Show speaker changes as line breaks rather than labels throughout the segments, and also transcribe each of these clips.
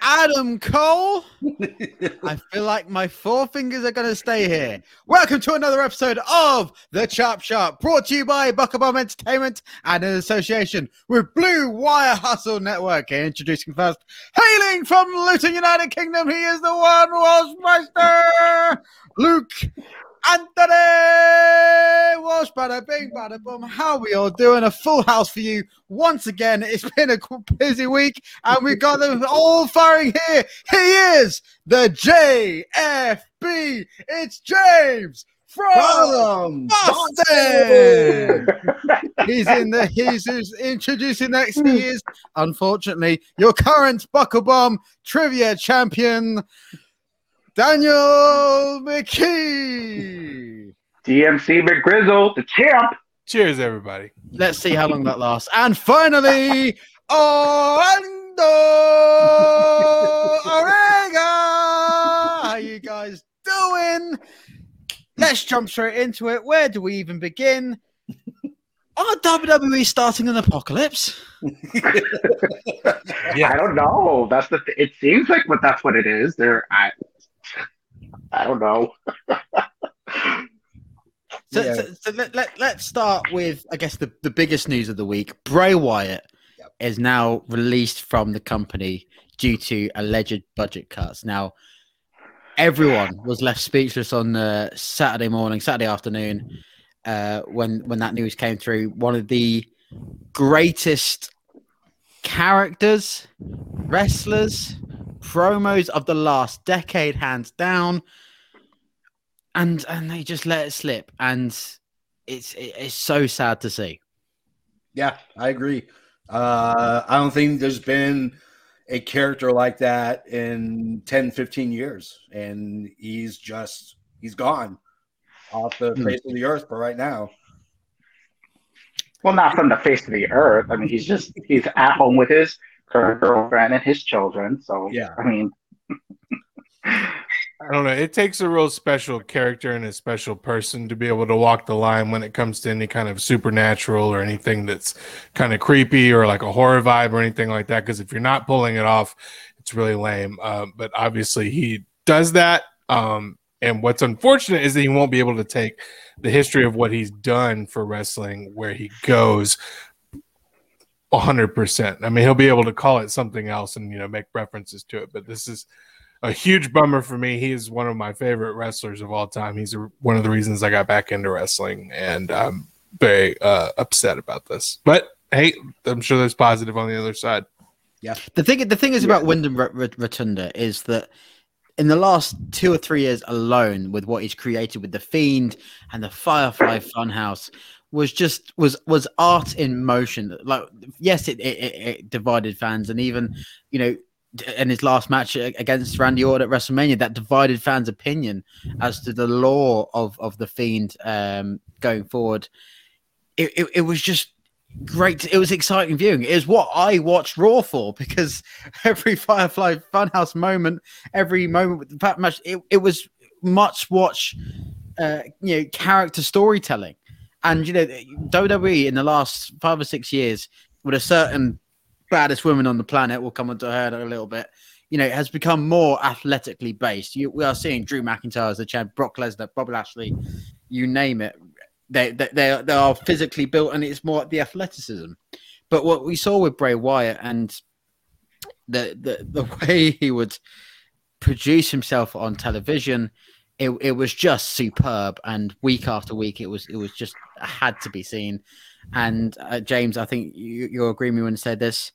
Adam Cole. I feel like my four fingers are going to stay here. Welcome to another episode of The Chop Shop, brought to you by Buckle Bomb Entertainment and in association with Blue Wire Hustle Network. Introducing first, hailing from Luton, United Kingdom, he is the one Washmeister, Luke Anthony Walsh, bada eh, bing, bada eh, boom. How we all doing? A full house for you once again. It's been a busy week, and we've got them all firing here. He is the JFB. It's James from Boston. he's in the. He's who's introducing next. He is unfortunately your current Buckle Bomb trivia champion. Daniel McKee.
DMC McGrizzle, the champ.
Cheers, everybody.
Let's see how long that lasts. And finally, Orlando Orega. How you guys doing? Let's jump straight into it. Where do we even begin? Are WWE starting an apocalypse?
yeah. I don't know. That's the. Th- it seems like, but that's what it is. They're. I, I don't know.
so, yeah. so, so, let, let, let's start with, I guess, the, the biggest news of the week. Bray Wyatt yep. is now released from the company due to alleged budget cuts. Now, everyone was left speechless on the Saturday morning, Saturday afternoon, uh, when when that news came through. One of the greatest characters, wrestlers, promos of the last decade, hands down. And and they just let it slip, and it's it's so sad to see.
Yeah, I agree. Uh, I don't think there's been a character like that in 10, 15 years, and he's just he's gone off the mm. face of the earth for right now.
Well, not from the face of the earth. I mean, he's just he's at home with his current girlfriend and his children. So yeah, I mean,
I don't know. It takes a real special character and a special person to be able to walk the line when it comes to any kind of supernatural or anything that's kind of creepy or like a horror vibe or anything like that. Because if you're not pulling it off, it's really lame. Uh, but obviously, he does that. Um, and what's unfortunate is that he won't be able to take the history of what he's done for wrestling where he goes hundred percent. I mean, he'll be able to call it something else and you know make references to it. But this is a huge bummer for me. He is one of my favorite wrestlers of all time. He's a, one of the reasons I got back into wrestling, and I'm very uh, upset about this. But hey, I'm sure there's positive on the other side.
Yeah. The thing, the thing is yeah. about Wyndham Rotunda is that in the last two or three years alone, with what he's created with the Fiend and the Firefly Funhouse, was just was was art in motion. Like yes, it, it, it divided fans, and even you know in his last match against Randy Orton at WrestleMania, that divided fans' opinion as to the lore of of the Fiend um, going forward. It, it, it, was just great. It was exciting viewing. It was what I watched Raw for because every Firefly Funhouse moment, every moment with the match, it, it was much watch, uh, you know, character storytelling. And you know, WWE in the last five or six years, with a certain baddest woman on the planet, we'll come onto her in a little bit. You know, it has become more athletically based. You, we are seeing Drew McIntyre as the champ, Brock Lesnar, Bobby Lashley, you name it. They, they they they are physically built, and it's more the athleticism. But what we saw with Bray Wyatt and the the the way he would produce himself on television, it, it was just superb and week after week it was it was just had to be seen. And uh, james i think you, you'll agree with me when I say this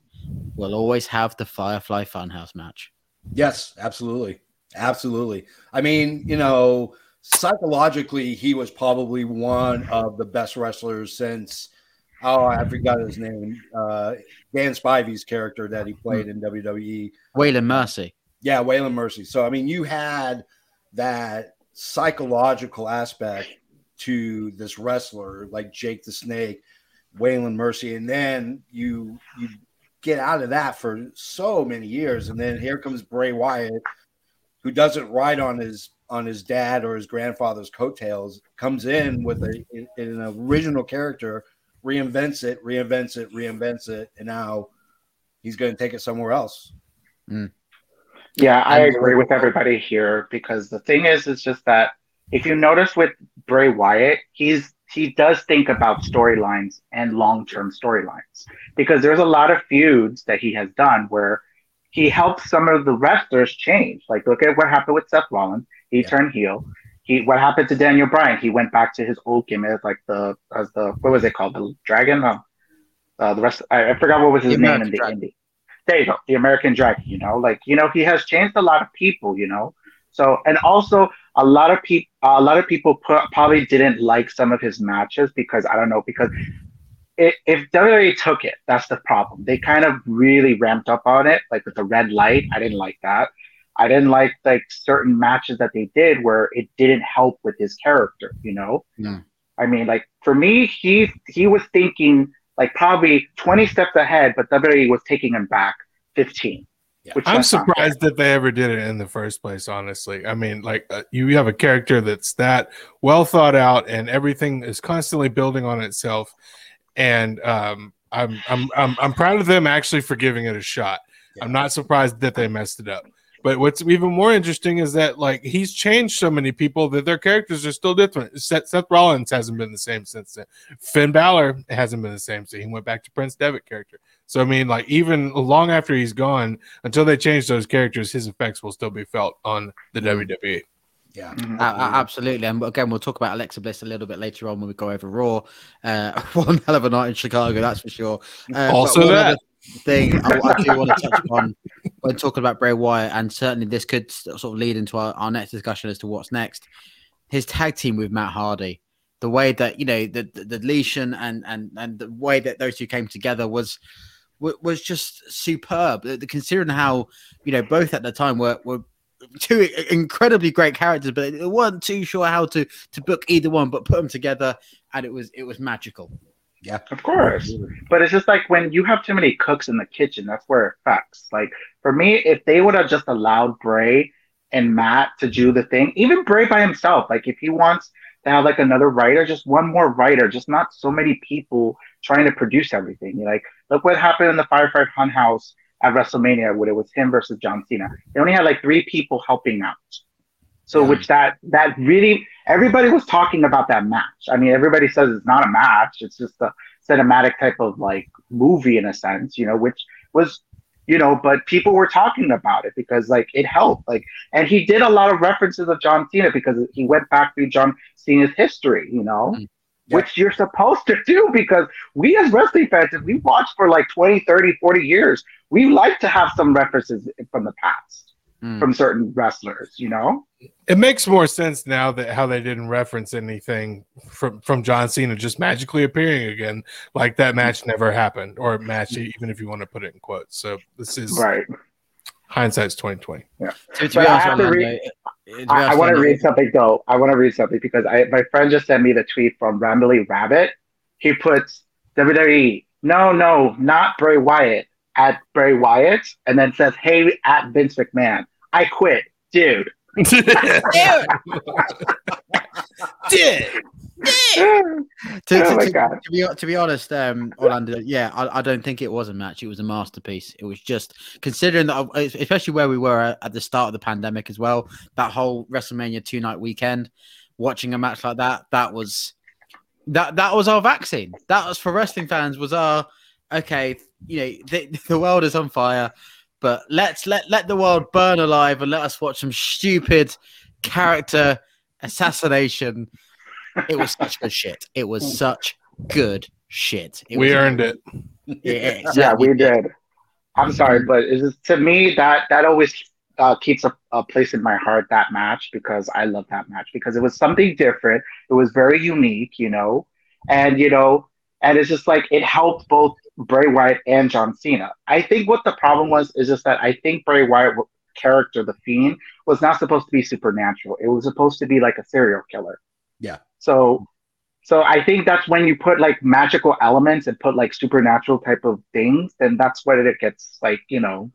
we'll always have the firefly funhouse match.
Yes absolutely. Absolutely. I mean you know psychologically he was probably one of the best wrestlers since oh i forgot his name uh dan spivey's character that he played in wwe
waylon mercy.
Yeah waylon mercy. So i mean you had that psychological aspect to this wrestler like Jake the Snake, Waylon Mercy, and then you you get out of that for so many years, and then here comes Bray Wyatt, who doesn't ride on his on his dad or his grandfather's coattails, comes in with a, an original character reinvents it, reinvents it, reinvents it, and now he's going to take it somewhere else.
Mm.
Yeah, I agree with everybody here because the thing is, is just that if you notice with Bray Wyatt, he's he does think about storylines and long term storylines because there's a lot of feuds that he has done where he helps some of the wrestlers change. Like look at what happened with Seth Rollins, he yeah. turned heel. He what happened to Daniel Bryan? He went back to his old gimmick, like the as the what was it called, the Dragon. Uh, uh, the rest I, I, forgot what was his name in the Dragon. indie. There you go, the American Dragon. You know, like you know, he has changed a lot of people. You know, so and also a lot of people, a lot of people probably didn't like some of his matches because I don't know because it, if WWE took it, that's the problem. They kind of really ramped up on it, like with the red light. I didn't like that. I didn't like like certain matches that they did where it didn't help with his character. You know,
no.
I mean, like for me, he he was thinking like probably twenty steps ahead, but WWE was taking him back fifteen.
Yeah. I'm surprised that they ever did it in the first place. Honestly, I mean, like uh, you have a character that's that well thought out, and everything is constantly building on itself. And um, I'm I'm I'm I'm proud of them actually for giving it a shot. Yeah. I'm not surprised that they messed it up. But what's even more interesting is that like he's changed so many people that their characters are still different. Seth, Seth Rollins hasn't been the same since then. Finn Balor hasn't been the same. So he went back to Prince Devitt character. So I mean, like even long after he's gone, until they change those characters, his effects will still be felt on the mm-hmm. WWE.
Yeah, mm-hmm. uh, absolutely. And again, we'll talk about Alexa Bliss a little bit later on when we go over Raw. Uh, one hell of a night in Chicago, that's for sure.
Uh, also, that
thing I, I, do want to touch on when talking about Bray Wyatt, and certainly this could sort of lead into our, our next discussion as to what's next. His tag team with Matt Hardy, the way that you know the the, the deletion and and and the way that those two came together was was just superb. Considering how you know both at the time were were two incredibly great characters, but they weren't too sure how to to book either one, but put them together, and it was it was magical.
Yeah, of course. But it's just like when you have too many cooks in the kitchen, that's where it affects. Like for me, if they would have just allowed Bray and Matt to do the thing, even Bray by himself, like if he wants to have like another writer, just one more writer, just not so many people trying to produce everything. Like, look what happened in the Firefly Funhouse at WrestleMania when it was him versus John Cena. They only had like three people helping out. So, yeah. which that that really everybody was talking about that match. I mean, everybody says it's not a match; it's just a cinematic type of like movie in a sense, you know, which was you know, but people were talking about it because like it helped. Like, and he did a lot of references of John Cena because he went back through John Cena's history, you know. Mm-hmm yeah. which you're supposed to do because we as wrestling fans, if we watch for like 20, 30, 40 years, we like to have some references from the past mm. from certain wrestlers, you know?
It makes more sense now that how they didn't reference anything from, from John Cena just magically appearing again, like that match never happened, or match, even if you want to put it in quotes. So this is
right.
hindsight's 2020
yeah. To, to I, have to read, I, I want to read something though. I want to read something because I, my friend just sent me the tweet from Rambly Rabbit. He puts WWE no no not Bray Wyatt at Bray Wyatt and then says hey at Vince McMahon I quit dude dude
dude to, to, oh to, to, be, to be honest, um, Orlando, yeah, I, I, don't think it was a match. It was a masterpiece. It was just considering that, uh, especially where we were at the start of the pandemic as well, that whole WrestleMania two night weekend, watching a match like that, that was that that was our vaccine. That was for wrestling fans. Was our okay? You know, the, the world is on fire, but let's let let the world burn alive and let us watch some stupid character assassination it was such good shit. It was such good shit. It
we earned it.
Yeah, yeah, we did. I'm sorry, but it's to me that that always uh, keeps a, a, place in my heart that match because I love that match because it was something different. It was very unique, you know, and you know, and it's just like it helped both Bray Wyatt and John Cena. I think what the problem was is just that I think Bray Wyatt character, the Fiend, was not supposed to be supernatural. It was supposed to be like a serial killer.
Yeah.
So so I think that's when you put like magical elements and put like supernatural type of things, then that's what it gets like, you know,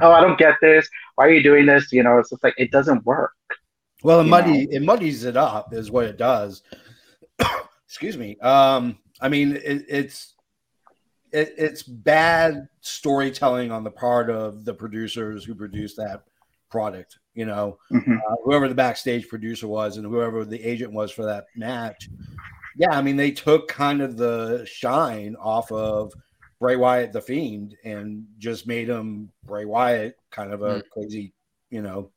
oh, I don't get this. Why are you doing this? You know, it's just like it doesn't work.
Well, it muddy know? it muddies it up is what it does. Excuse me. Um, I mean, it, it's it, it's bad storytelling on the part of the producers who produced that product. You know,
Mhm.
uh, whoever the backstage producer was and whoever the agent was for that match. Yeah, I mean, they took kind of the shine off of Bray Wyatt, the Fiend, and just made him Bray Wyatt, kind of a crazy, you know,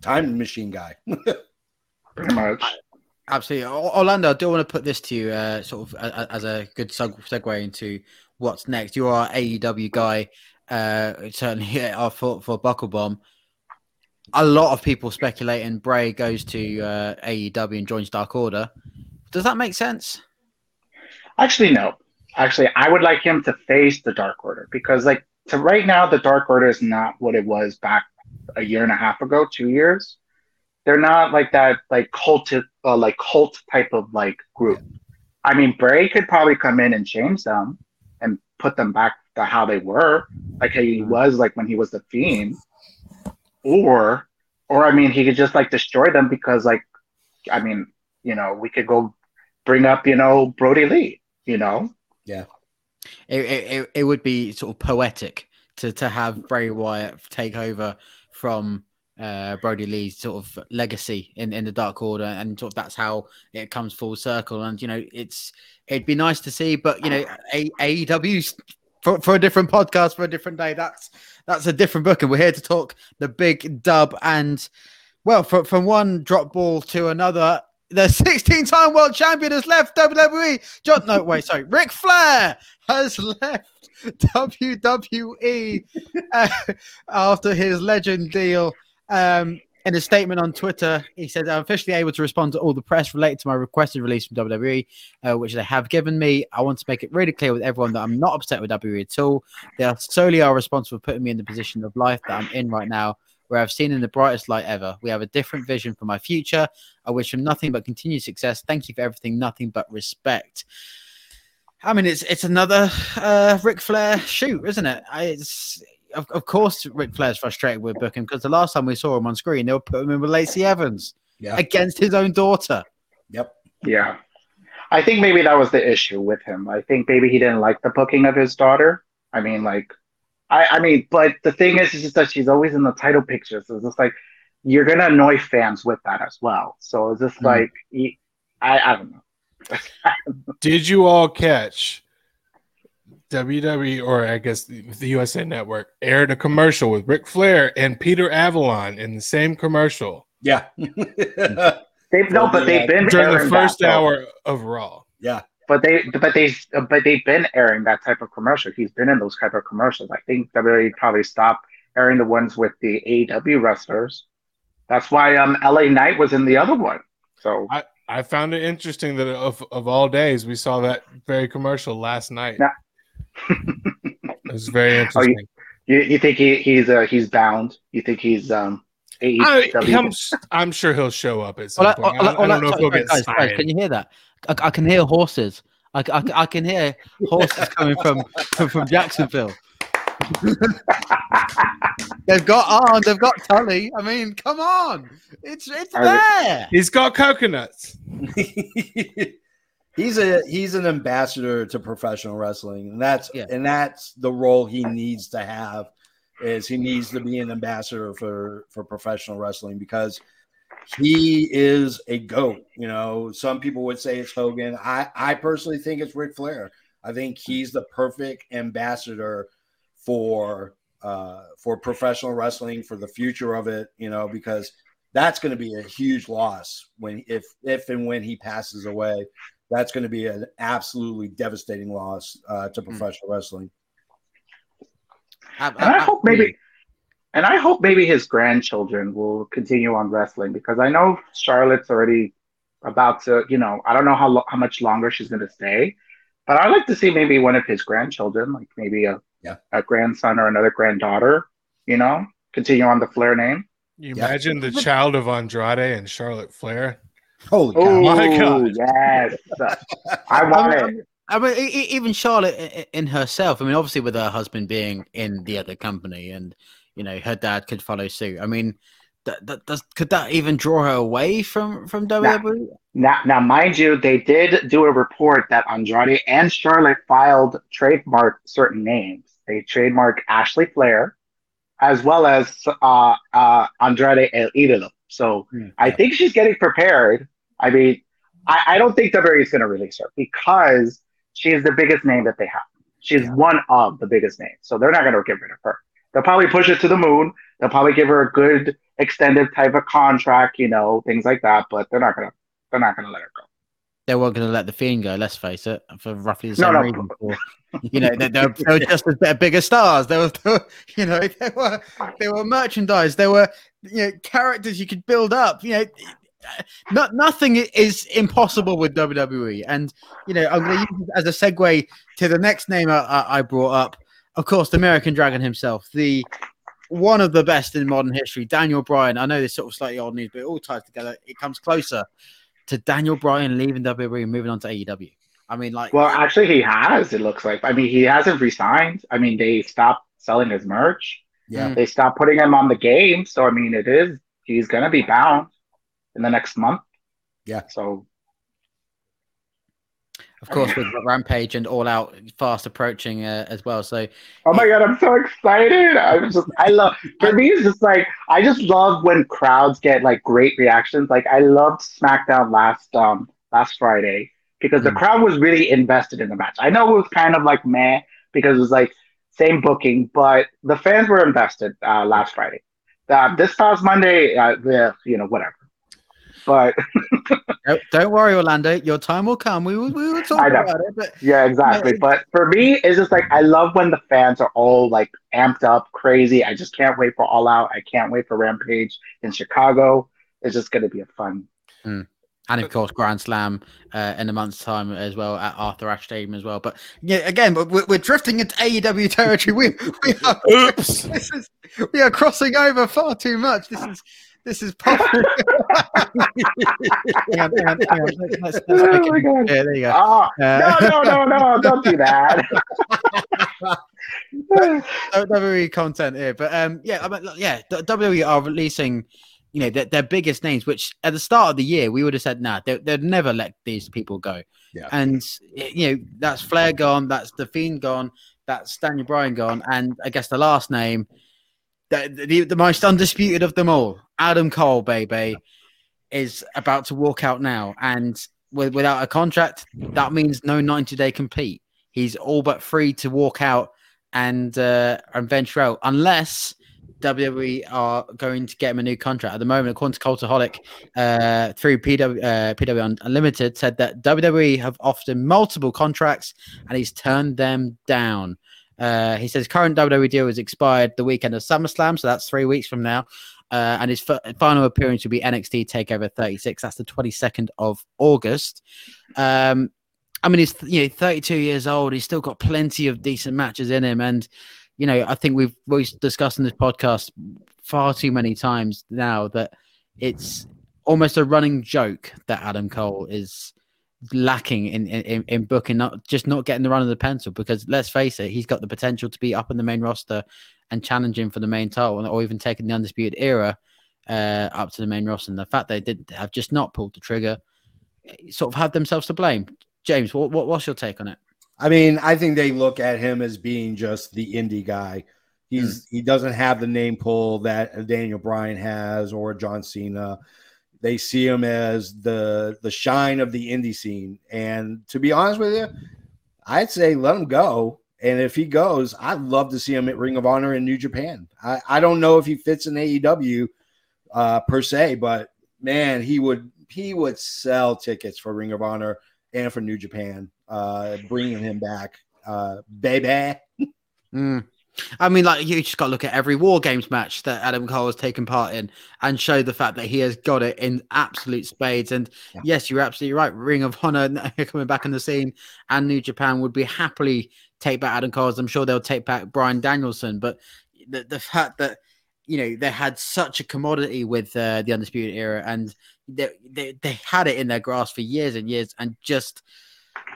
time machine guy.
Pretty much.
Absolutely, Orlando. I do want to put this to you, uh, sort of as a good segue into what's next. You are AEW guy, uh, certainly for for Buckle Bomb. A lot of people speculating Bray goes to uh, AEW and joins Dark Order. Does that make sense?
Actually, no. Actually, I would like him to face the Dark Order because, like, to right now, the Dark Order is not what it was back a year and a half ago, two years. They're not like that, like cult, uh, like cult type of like group. I mean, Bray could probably come in and change them and put them back to how they were, like how he was like when he was the Fiend, or, or I mean, he could just like destroy them because, like, I mean, you know, we could go bring up, you know, Brody Lee, you know.
Yeah, it, it- it would be sort of poetic to, to have Bray Wyatt take over from uh, Brodie Lee's sort of legacy in, in the Dark Order, and sort of that's how it comes full circle. And you know, it's it'd be nice to see, but you know, AEW's for, for a different podcast for a different day. That's that's a different book, and we're here to talk the big dub and well, from from one drop ball to another. The 16-time world champion has left WWE. John, no, wait, sorry. Ric Flair has left WWE uh, after his legend deal. Um, in a statement on Twitter, he said, I'm officially able to respond to all the press related to my requested release from WWE, uh, which they have given me. I want to make it really clear with everyone that I'm not upset with WWE at all. They are solely are responsible for putting me in the position of life that I'm in right now, where I've seen in the brightest light ever. We have a different vision for my future. I wish him nothing but continued success. Thank you for everything, nothing but respect. I mean, it's it's another uh, Ric Flair shoot, isn't it? I, it's of, of course Ric Flair's frustrated with booking because the last time we saw him on screen, they were putting him in with Lacey Evans
Yeah.
against his own daughter.
Yep.
Yeah. I think maybe that was the issue with him. I think maybe he didn't like the booking of his daughter. I mean, like, I, I mean, but the thing is, is just that she's always in the title pictures. So it's just like, you're going to annoy fans with that as well. So it's just
Hmm.
like, I, I don't know.
Did you all catch WWE or I guess the, the USA Network aired a commercial with Ric Flair and Peter Avalon in the same commercial
Yeah.
They've, no, but they've been
during the
airing that,
first
though.
hour of Raw.
yeah.
But they, but they, but they've been airing that type of commercial. He's been in those type of commercials. I think WWE probably stopped airing the ones with the AEW wrestlers. That's why um LA Knight was in the other one. So
I found it interesting that of, of all days, we saw that very commercial last night.
Yeah.
It was very
Oh,
interesting.
you, you think he, he's uh, he's bound? You think he's um AEW?
I, I'm, I'm sure he'll show up at some
Well,
point.
I-
I,
I-
I don't know if
sorry,
he'll get
guys, guys. Can you hear that? I, I can hear horses. I, I, I can hear horses coming from from, from Jacksonville. they've got on. They've got Tully. I mean, come on, it's it's there.
He's got coconuts.
he's a he's an ambassador to professional wrestling, and that's
Yeah.
and that's the role he needs to have. Is he needs to be an ambassador for for professional wrestling because he is a goat. You know, some people would say it's Hogan. I I personally think it's Ric Flair. I think he's the perfect ambassador for uh for professional wrestling for the future of it. You know, because that's going to be a huge loss when if if and when he passes away that's going to be an absolutely devastating loss uh, to professional wrestling
and I hope maybe, and I hope maybe his grandchildren will continue on wrestling because I know Charlotte's already about to, you know, I don't know how lo- how much longer she's going to stay, but I'd like to see maybe one of his grandchildren, like maybe a
Yeah.
a grandson or another granddaughter, you know, continue on the Flair name.
You
Yeah.
imagine the child of Andrade and Charlotte Flair.
Holy cow
Oh
my God.
yes, I want
I
it.
mean, I mean, even Charlotte i- i- in herself. I mean, obviously with her husband being in the other company, and you know her dad could follow suit. I mean, that, that does could that even draw her away from from WWE?
Now, now, mind you, they did do a report that Andrade and Charlotte filed trademark certain names. They trademark Ashley Flair, as well as uh, uh, Andrade El Idolo. So
Hmm.
I think she's getting prepared. I mean, I, I don't think WWE is going to release her because she is the biggest name that they have. She's
Yeah.
one of the biggest names. So they're not going to get rid of her. They'll probably push it to the moon. They'll probably give her a good extended type of contract, you know, things like that. But they're not going to. They're not going to let her go.
They weren't going to let the Fiend go. Let's face it, for roughly the same
no.
reason. For, you know, they, they, were, they were just as bigger stars. They were, they were, you know, they were they were merchandise. They were you know characters you could build up. You know, not nothing is impossible with WWE. And you know, I'm going to use as a segue to the next name I, I, I brought up. Of course, the American Dragon himself, the one of the best in modern history, Daniel Bryan. I know this sort of slightly old news, but it all ties together. It comes closer to Daniel Bryan leaving WWE and moving on to AEW. I mean, like,
Well, actually, he has. It looks like. I mean, he hasn't resigned. I mean, they stopped selling his merch.
Yeah. Mm.
They stopped putting him on the game. So I mean, it is. He's gonna be bound in the next month.
Yeah.
So
of course, with Rampage and All Out fast approaching uh, as well. So,
Oh my god, I'm so excited! I'm just, I love. For me, it's just like I just love when crowds get like great reactions. Like I loved SmackDown last um last Friday because the
Mm.
crowd was really invested in the match. I know it was kind of like meh because it was like same booking, but the fans were invested uh, last Friday. Uh, this past Monday, uh, you know, whatever. But
don't, don't worry, Orlando. Your time will come. We will, we will talk about it. But
Yeah, exactly. But for me, it's just like I love when the fans are all like amped up, crazy. I just can't wait for All Out. I can't wait for Rampage in Chicago. It's just going to be a fun.
and of course, Grand Slam uh, in a month's time as well at Arthur Ashe Stadium as well. But yeah, again, we're, we're drifting into AEW territory. We, we are,
Oops.
this is we are crossing over far too much. This is this is pop. hang on, hang on, hang on. Let's, let's,
Oh my God.
Yeah, there you go.
Oh,
Uh,
no, no, no, no! Don't do that.
WWE content here, but um, yeah, I mean, yeah, WWE are releasing, you know, their, their biggest names, which at the start of the year we would have said, nah, they, they'd never let these people go.
Yeah.
And you know, that's Flair gone, that's the Fiend gone, that's Daniel Bryan gone, and I guess the last name, the, the, the most undisputed of them all, Adam Cole, baby, is about to walk out now, and with, without a contract, that means no ninety day compete. He's all but free to walk out and uh, and venture out unless WWE are going to get him a new contract. At the moment, according to Cultaholic, uh, through PW, uh, PW Unlimited, said that WWE have offered multiple contracts and he's turned them down. Uh, he says current WWE deal is expired the weekend of SummerSlam, so that's three weeks from now. Uh, and his f- final appearance will be NXT Takeover 36. That's the 22nd of August. Um, I mean, he's you know 32 years old. He's still got plenty of decent matches in him, and you know, I think we've we've discussed in this podcast far too many times now that it's almost a running joke that Adam Cole is lacking in in, in booking, not just not getting the run of the pencil. Because let's face it, he's got the potential to be up in the main roster and challenging for the main title, or even taking the undisputed era uh, up to the main roster. And the fact they did have just not pulled the trigger, sort of had themselves to blame. James, what, what what's your take on it?
I mean, I think they look at him as being just the indie guy. He's he doesn't have the name pull that Daniel Bryan has or John Cena. They see him as the the shine of the indie scene. And to be honest with you, I'd say let him go. And if he goes, I'd love to see him at Ring of Honor in New Japan. I, I don't know if he fits in AEW uh, per se, but man, he would he would sell tickets for Ring of Honor and for New Japan, uh, bringing him back, uh, baby.
Mm. I mean, like you just got to look at every War Games match that Adam Cole has taken part in and show the fact that he has got it in absolute spades. And
Yeah.
yes, you're absolutely right. Ring of Honor coming back in the scene and New Japan would be happily take back Adam Cole. I'm sure they'll take back Bryan Danielson. But the, the fact that you know they had such a commodity with uh, the Undisputed Era and they, they they had it in their grasp for years and years and just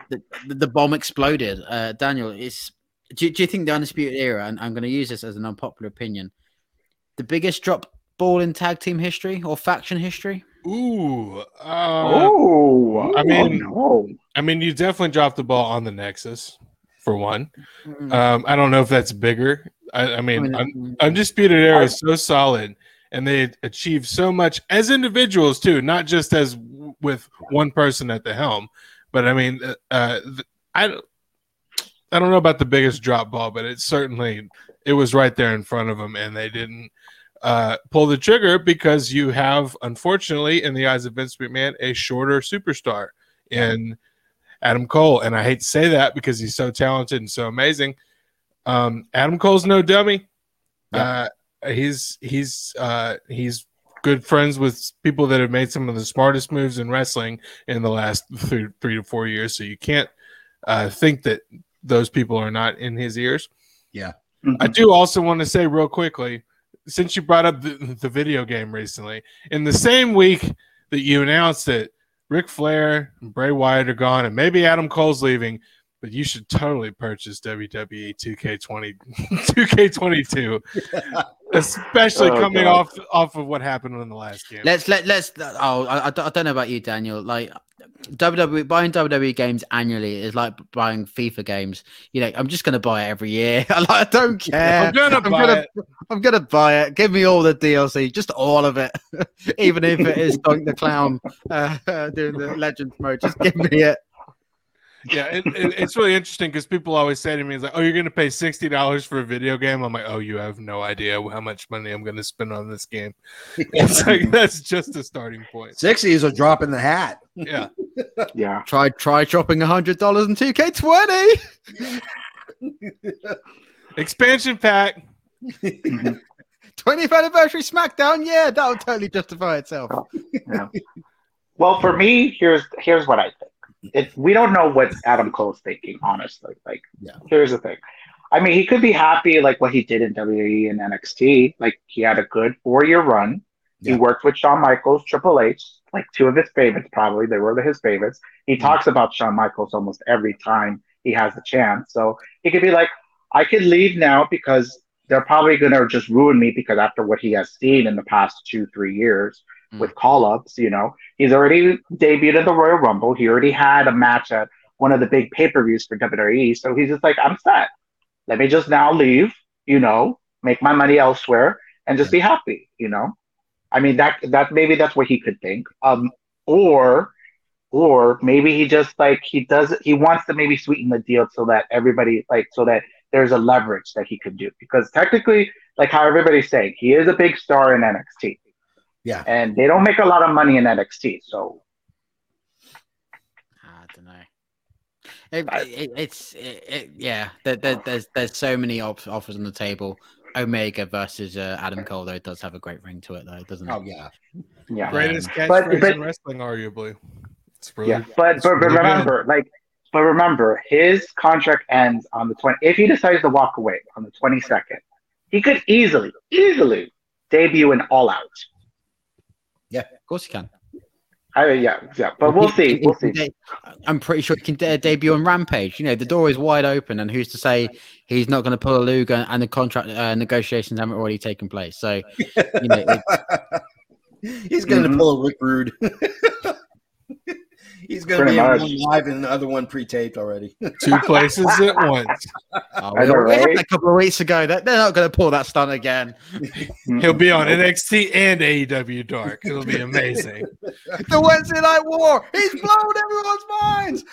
the, the bomb exploded. Uh, Daniel, it's do, do you think the undisputed era and i'm going to use this as an unpopular opinion the biggest drop ball in tag team history or faction history?
Ooh. Uh,
oh,
I mean-
oh, no.
I mean, you definitely dropped the ball on the Nexus, for one.
Mm.
Um, I don't know if that's bigger. I, I mean,
mean,
Undisputed Era is so solid, and they achieved so much as individuals too, not just as w- with one person at the helm. But I mean, uh, uh, I don't- I don't know about the biggest drop ball, but it certainly it was right there in front of them, and they didn't uh, pull the trigger because you have, unfortunately, in the eyes of Vince McMahon, a shorter superstar in Adam Cole, and I hate to say that because he's so talented and so amazing. Um, Adam Cole's no dummy. Uh, he's he's uh, he's good friends with people that have made some of the smartest moves in wrestling in the last three, three to four years. So you can't uh, think that those people are not in his ears. Yeah. I do also want to say real quickly, since you brought up the, the video game recently, in the same week that you announced that Ric Flair and Bray Wyatt are gone and maybe Adam Cole's leaving, but you should totally purchase WWE 2K20 2K22, especially
Oh,
coming
God.
off off of what happened in the last game.
Let's let let's. Oh, I, I don't- know about you, Daniel. Like WWE buying WWE games annually is like buying FIFA games. You know, I'm just gonna buy it every year. I like, I don't care.
I'm gonna buy
gonna,
it.
I'm gonna buy it. Give me all the DLC, just all of it, even if it is Doink the Clown uh, doing the Legends mode. Just give me it.
Yeah, it, it, it's really interesting because people always say to me, "It's like, oh, you're going to pay sixty dollars for a video game." I'm like, "Oh, you have no idea how much money I'm going to spend on this game." It's like that's just a starting point.
60 is a drop in the hat.
Yeah,
yeah.
Try try dropping a hundred dollars in 2K20.
expansion pack.
20th anniversary SmackDown. Yeah, that'll totally justify itself. Yeah.
Well, for me, here's here's what I think. It, we don't know what Adam Cole's thinking, honestly. Like,
Yeah.
here's the thing. I mean, he could be happy like what he did in WWE and NXT. Like, he had a good four year run.
Yeah.
He worked with Shawn Michaels, Triple H, like two of his favorites, probably. They were his favorites. He
Mhm.
talks about Shawn Michaels almost every time he has a chance. So he could be like, I could leave now because they're probably going to just ruin me because after what he has seen in the past two, three years
Mm.
with call ups, you know, he's already debuted in the Royal Rumble. He already had a match at one of the big pay per views for WWE. So he's just like, I'm set. Let me just now leave, you know, make my money elsewhere and just be happy, you know? I mean, that, that maybe that's what he could think. Um, or, or maybe he just like, he does, he wants to maybe sweeten the deal so that everybody, like, so that there's a leverage that he could do. Because technically, like how everybody's saying, he is a big star in NXT
Yeah.
and they don't make a lot of money in NXT. So
I don't know. It, it, it's it, it, yeah. There, there, there's there's so many op- offers on the table. Omega versus uh, Adam Cole though it does have a great ring to it though, doesn't it?
Oh, yeah.
yeah,
Greatest catchphrase
but- but-
in wrestling, arguably. It's really
yeah. But
it's
but,
really
but
good.
remember, like, but remember, his contract ends on the twenty. If he decides to walk away on the twenty second, he could easily, easily debut in All Out.
Of course you can.
I, yeah, yeah. But we'll
He-
see.
he-
We'll
he-
see.
I'm pretty sure he can de- debut on Rampage. You know, the door is wide open, and who's to say he's not going to pull a Luger and the contract uh, negotiations haven't already taken place? So, you know, it,
He's going to
Mhm.
pull a Rick Rude. He's going to be in one live and the other one pre-taped already.
two places at once.
oh,
I
we,
know, right?
a couple of weeks ago. They're, they're not going to pull that stunt again.
He'll be on NXT and AEW Dark. It'll be amazing.
the Wednesday Night War. He's blown everyone's minds.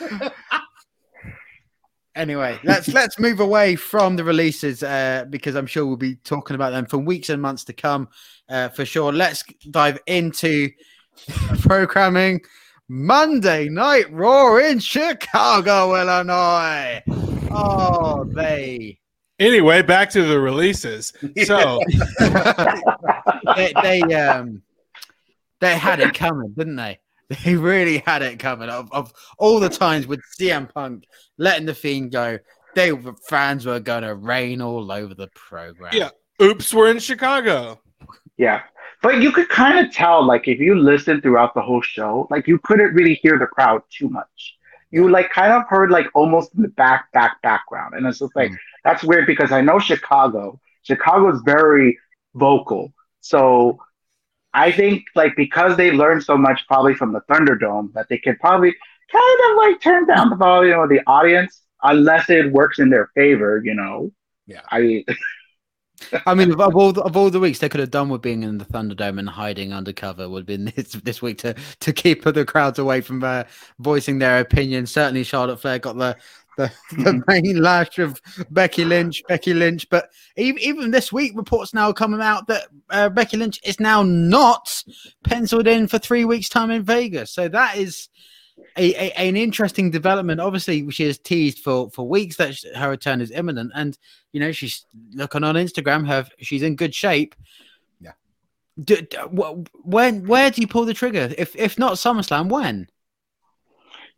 Anyway, let's let's move away from the releases uh, because I'm sure we'll be talking about them for weeks and months to come, uh, for sure. Let's dive into programming. Monday Night Raw in Chicago, Illinois. Oh, they
Anyway, back to the releases. So
they, they um they had it coming, didn't they? They really had it coming. Of, of all the times with CM Punk letting the Fiend go, they fans were gonna rain all over the program.
Yeah. oops, we're in Chicago.
Yeah. But you could kind of tell, like, if you listen throughout the whole show, like, you couldn't really hear the crowd too much. You, like, kind of heard, like, almost in the back, back, background. And it's just like,
Mm.
that's weird because I know Chicago. Chicago's very vocal. So I think like because they learned so much probably from the Thunderdome that they could probably kind of like turn down the volume of the audience unless it works in their favor, you know.
Yeah.
I
I mean, of all the, of all the weeks they could have done with being in the Thunderdome and hiding undercover would have been this this week to to keep the crowds away from uh, voicing their opinion. Certainly, Charlotte Flair got the the, the main lash of Becky Lynch, Becky Lynch. But even, even this week, reports now coming out that uh, Becky Lynch is now not penciled in for three weeks' time in Vegas. So that is a, a, an interesting development. Obviously, she has teased for for weeks that her return is imminent, and you know she's looking on Instagram. Her she's in good shape.
Yeah.
Do, do, when where do you pull the trigger? If if not SummerSlam, when?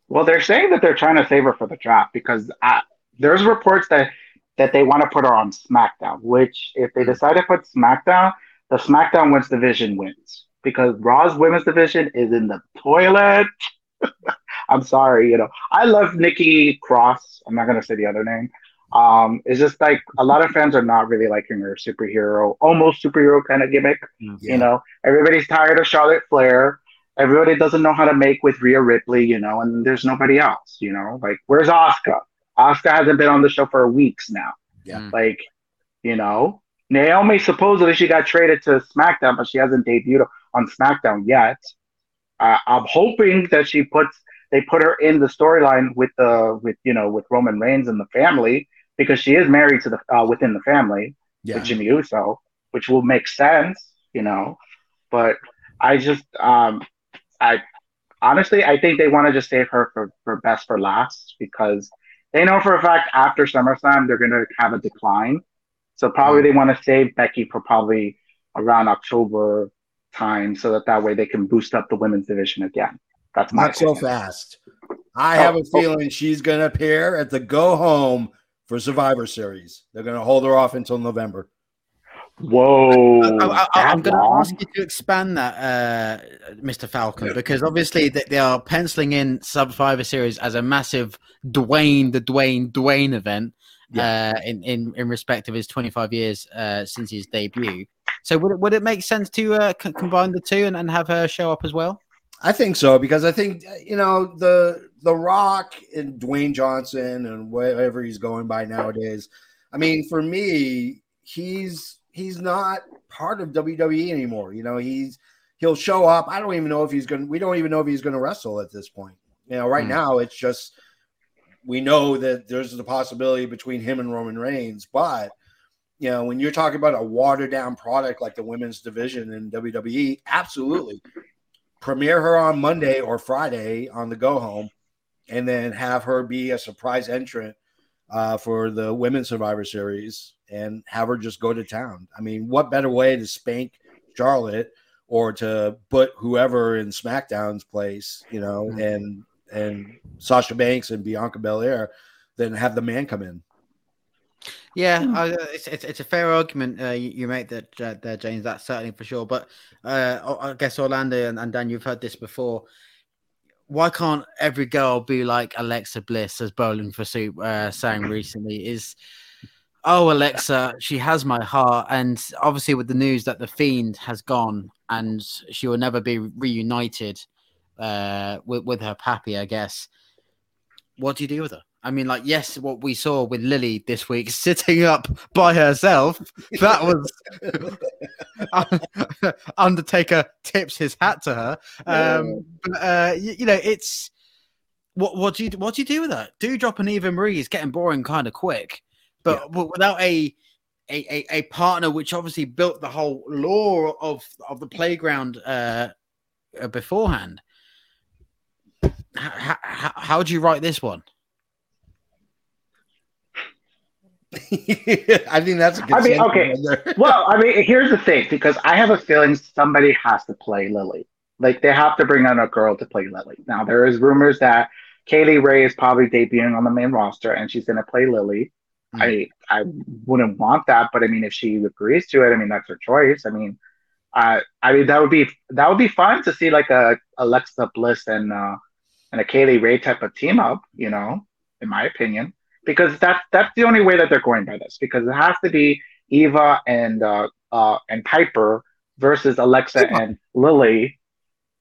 Well, they're saying that they're trying to save her for the draft because uh, there's reports that that they want to put her on SmackDown. Which, if they decide to put SmackDown, the SmackDown Women's Division wins because Raw's Women's Division is in the toilet. I'm sorry, you know, I love Nikki Cross. I'm not gonna say the other name. Um, it's just like a lot of fans are not really liking her superhero, almost superhero kind of gimmick.
Yeah.
You know, everybody's tired of Charlotte Flair. Everybody doesn't know how to make with Rhea Ripley, you know, and there's nobody else, you know. Like, where's Asuka? Asuka hasn't been on the show for weeks now.
Yeah.
Like, you know, Naomi supposedly she got traded to SmackDown, but she hasn't debuted on SmackDown yet. Uh, I'm hoping that she puts they put her in the storyline with the with you know with Roman Reigns and the family because she is married to the uh, within the family
Yeah.
with Jimmy Uso, which will make sense, you know. But I just um I honestly I think they want to just save her for, for best for last because they know for a fact after SummerSlam they're gonna have a decline. So probably they want to save Becky for probably around October time so that that way they can boost up the women's division again. That's my
Not so fast. I have a
Oh, oh.
feeling she's going to appear at the go home for Survivor Series. They're going to hold her off until November.
Whoa!
I, am going to ask you to expand that, uh, Mr. Falcon, because obviously they, they are penciling in Survivor Series as a massive Dwayne, the Dwayne, Dwayne event uh, in, in in respect of his 25 years uh, since his debut. So would it would it make sense to uh, c- combine the two and, and have her show up as well?
I think so because I think you know the the Rock and Dwayne Johnson and whatever he's going by nowadays. I mean, for me, he's he's not part of WWE anymore. You know, he's he'll show up. I don't even know if he's going. to We don't even know if he's going to wrestle at this point. You know, right
Hmm.
now it's just we know that there's the possibility between him and Roman Reigns, but you know, when you're talking about a watered down product like the women's division in WWE, absolutely premiere her on Monday or Friday on the go home, and then have her be a surprise entrant uh, for the women's Survivor Series, and have her just go to town. I mean, what better way to spank Charlotte or to put whoever in SmackDown's place, you know,
Mhm.
and and Sasha Banks and Bianca Belair, than have the man come in.
Yeah, I, it's, it's it's a fair argument uh, you, you make that uh, there, James. That's certainly for sure. But uh, I I guess Orlando and, and Dan, you've heard this before. Why can't every girl be like Alexa Bliss, as Bowling for Soup uh, sang recently? Is oh Alexa, she has my heart, and obviously with the news that the Fiend has gone and she will never be reunited uh, with with her pappy, I guess. What do you do with her? I mean, like, yes, what we saw with Lily this week, sitting up by herself, that was Undertaker tips his hat to her. Um, but, uh, you, you know, it's what what do you what do you do with that? Do drop an Eva Marie is getting boring kind of quick, but, but without a, a a a partner which obviously built the whole lore of of the playground uh, beforehand. How, how, how do you write this one?
I think that's a good
I mean, okay. well, I mean, here's the thing because I have a feeling somebody has to play Lily. Like they have to bring on a girl to play Lily. Now there is rumors that Kaylee Ray is probably debuting on the main roster and she's going to play Lily.
Hmm.
I I wouldn't want that, but I mean, if she agrees to it, I mean that's her choice. I mean, uh, I mean that would be that would be fun to see like a Alexa Bliss and uh, and a Kaylee Ray type of team up. You know, in my opinion, because that's that's the only way that they're going by this. Because it has to be Eva and uh, uh, and Piper versus Alexa and Lily,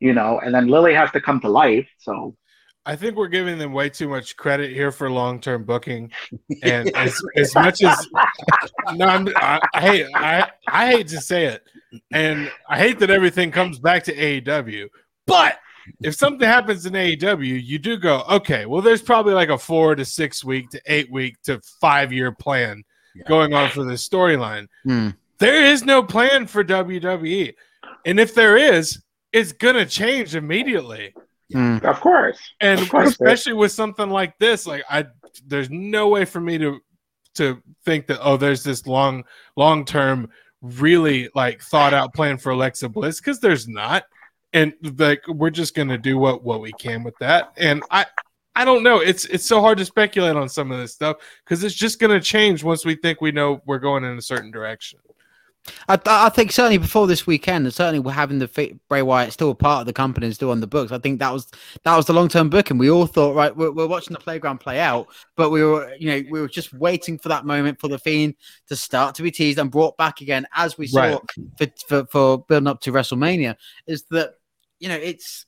you know, and then Lily has to come to life. So
I think we're giving them way too much credit here for long term booking, and as, as much as no, I'm, I, I hate I, I hate to say it, and I hate that everything comes back to AEW, but if something happens in AEW, you do go, okay, well, there's probably like a four to six week to eight week to five year plan
Yeah.
going on for this storyline.
Hmm.
There is no plan for WWE. And if there is, it's going to change immediately.
Hmm.
of course,
And
Of course,
especially with something like this, like I there's no way for me to to think that oh there's this long long term really like thought out plan for Alexa Bliss because there's not. And like we're just gonna do what what we can with that. And I I don't know. It's it's so hard to speculate on some of this stuff because it's just gonna change once we think we know we're going in a certain direction.
I, I think certainly before this weekend, and certainly we're having the fi- Bray Wyatt still a part of the company and still on the books. I think that was that was the long term booking. We all thought, right, we're, we're watching the playground play out, but we were, you know, we were just waiting for that moment for the fiend to start to be teased and brought back again, as we saw
Right.
for, for for building up to WrestleMania. Is that you know it's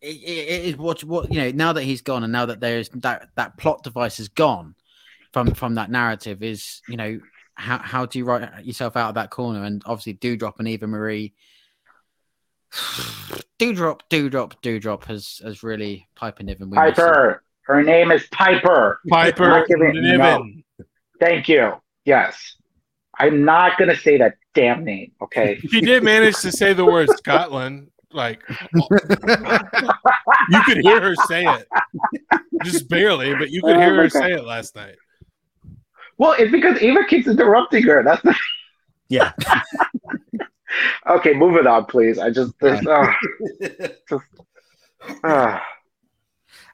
it, it, it is what what you know now that he's gone and now that there's that that plot device is gone from from that narrative is you know how how do you write yourself out of that corner? And obviously, Doudrop and Eva Marie, Doudrop, Doudrop, Doudrop has has really piping Niven. We.
Piper. Her name is Piper.
Piper
Not giving-
Niven.
Thank you. Yes, I'm not gonna say that damn name. Okay.
She did manage to say the word Scotland. Like you could hear her say it, just barely, but you could
Oh
hear her
God.
say it last night.
Well, it's because Eva keeps interrupting her. That's the...
Yeah.
okay. Moving on, please. I just this. Uh, uh,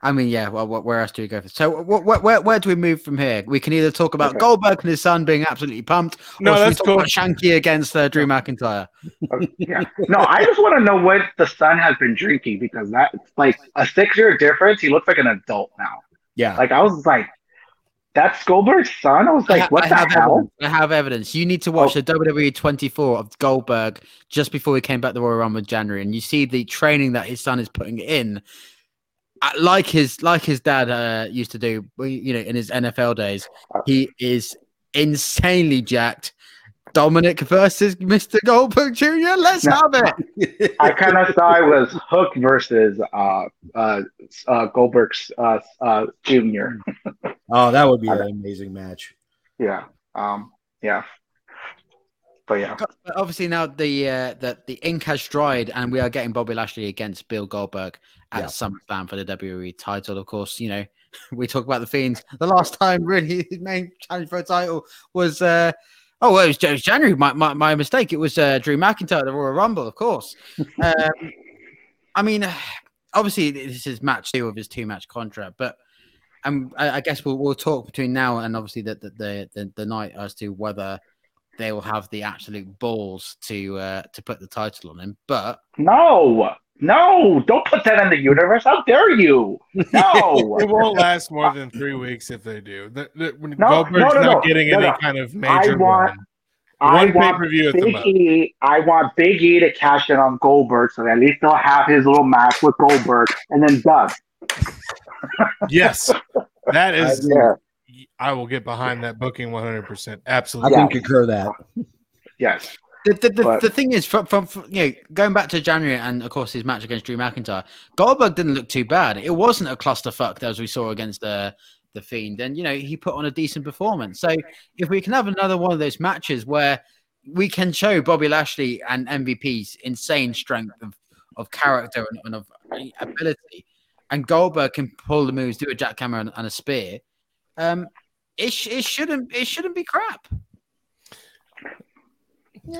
I mean, yeah. Well, wh- where else do we go? For so, wh- wh- where where do we move from here? We can either talk about
Okay.
Goldberg and his son being absolutely pumped,
No,
or should we talk
cool.
about Shanky against uh, Drew McIntyre.
yeah. No, I just want to know what the son has been drinking because that's like a six-year difference. He looks like an adult now.
yeah.
Like I was like, that's Goldberg's son. I was
I
like,
ha-
what
I
the
have
hell?
Evidence. I have evidence. You need to watch
Oh.
the WWE 24 of Goldberg just before he came back the Royal Rumble in January, and you see the training that his son is putting in, like his like his dad uh, used to do. You know, in his NFL days, he is insanely jacked. Dominic versus Mr. Goldberg Jr. Let's
No.
have it.
I kind of thought it was Hook versus uh, uh, uh, Goldberg's uh, uh, Junior.
oh, that would be an amazing match.
Yeah. Um. Yeah. But yeah.
But obviously now the uh, that the ink has dried, and we are getting Bobby Lashley against Bill Goldberg at
Yeah.
SummerSlam for the WWE title. Of course, you know we talk about the Fiends. The last time really his main challenge for a title was uh, oh well, it was, it was January. My, my my mistake. It was uh, Drew McIntyre the Royal Rumble, of course. um, I mean, obviously this is match two of his two match contract, but. Um, I, I guess we'll, we'll talk between now and obviously the the, the the the night as to whether they will have the absolute balls to uh, to put the title on him. But
No. No. Don't put that in the universe. How dare you? No.
It won't last more than three weeks if they do. The, the, when
No,
Goldberg's
no, no,
not
no.
getting
No,
any
no.
kind of
I
major
want-
run.
I
One
want
pay-per-view at the
Big
most.
E. I want Big E to cash in on Goldberg, so that at least they'll have his little match with Goldberg, and then done.
Yes, that is.
Yeah.
I will get behind that booking 100. percent Absolutely.
I
Absolutely.
Yeah.
can concur that.
Yes.
the the, the,
But-
the thing is, from, from from you know going back to January and of course his match against Drew McIntyre, Goldberg didn't look too bad. It wasn't a clusterfuck as we saw against the the Fiend, and you know he put on a decent performance. So if we can have another one of those matches where we can show Bobby Lashley and MVP's insane strength of, of character and, and of ability, and Goldberg can pull the moves, do a jackhammer and, and a spear. Um, it, sh- it shouldn't it shouldn't be crap.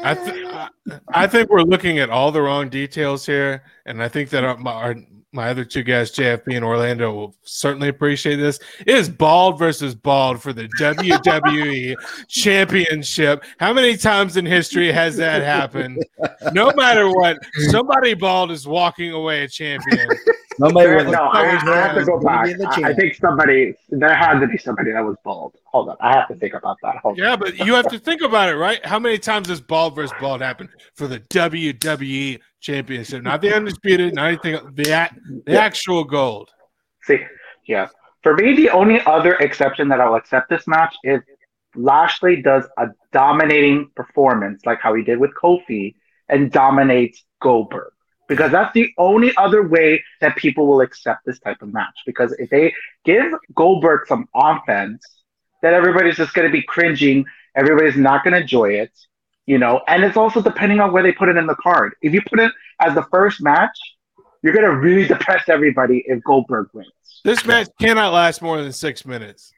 I, th- I, I think we're looking at all the wrong details here, and I think that our, my, our, my other two guys, JFP and Orlando, will certainly appreciate this. It is bald versus bald for the WWE Championship. How many times in history has that happened? No matter what, somebody bald is walking away a champion.
Somebody
There-
with
no, I, I have to go back. I, I think somebody there had to be somebody that was bald. Hold on, I have to think about that. Hold on.
Yeah, but you have to think about it, right? How many times has bald versus bald happened for the WWE Championship? Not the undisputed, not anything. The a- the actual gold.
See, yeah. For me, the only other exception that I'll accept this match is Lashley does a dominating performance, like how he did with Kofi, and dominates Goldberg. Because that's the only other way that people will accept this type of match. Because if they give Goldberg some offense, then everybody's just going to be cringing. Everybody's not going to enjoy it, you know. And it's also depending on where they put it in the card. If you put it as the first match, you're going to really depress everybody if Goldberg wins.
This match cannot last more than six minutes,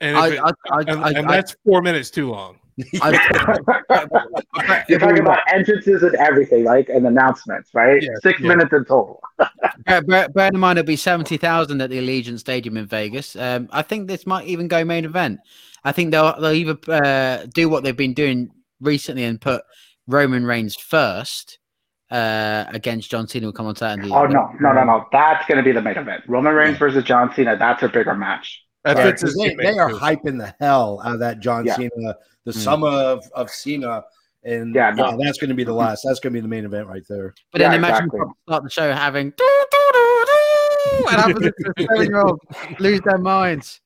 and,
I,
it-
I, I,
and,
I,
and that's four minutes too long.
I,
You're talking about entrances and everything, like and announcements, right?
Yeah,
Six
yeah.
minutes in total.
bear, bear, bear in mind it'll be seventy thousand at the Allegiant Stadium in Vegas. Um, I think this might even go main event. I think they'll they'll either uh, do what they've been doing recently and put Roman Reigns first uh, against John Cena. Will come on Saturday.
Oh no, no, no, no! That's going to be the main event. Roman Reigns versus John Cena. That's a bigger match.
That
Yeah,
fits
'cause
his
they, they are hyping the hell out of that John
Yeah.
Cena, the
Mm.
summer of, of Cena. And
Yeah,
yeah,
no.
that's going to be the last. That's going to be the main event right there.
But then
Yeah,
imagine
exactly.
start the show having "Doo, doo, doo, doo," and seven year old lose their minds.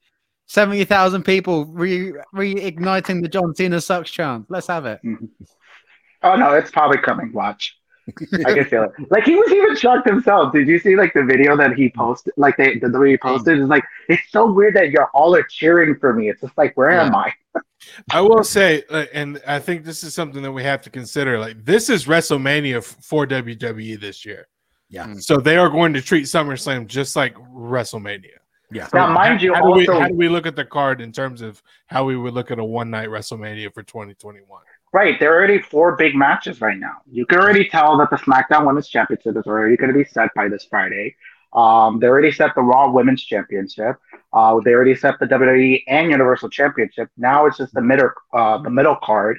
Seventy thousand people re reigniting the John Cena sucks chant. Let's have it.
Oh no, it's probably coming. Watch. I can feel it. Like he was even shocked himself. Did you see like the video that he posted? Like they, the way he posted is like it's so weird that you're all are cheering for me. It's just like where am I?
I will say, and I think this is something that we have to consider. Like, this is WrestleMania for WWE this year.
Yeah. Hmm.
So they are going to treat SummerSlam just like WrestleMania.
Yeah.
Now, mind you,
how do, we, how do we look at the card in terms of how we would look at a one night WrestleMania for 2021?
Right, there are already four big matches right now. You can already tell that the SmackDown Women's Championship is already going to be set by this Friday. Um, they already set the Raw Women's Championship. Uh, they already set the WWE and Universal Championship. Now it's just the middle, uh, the middle card.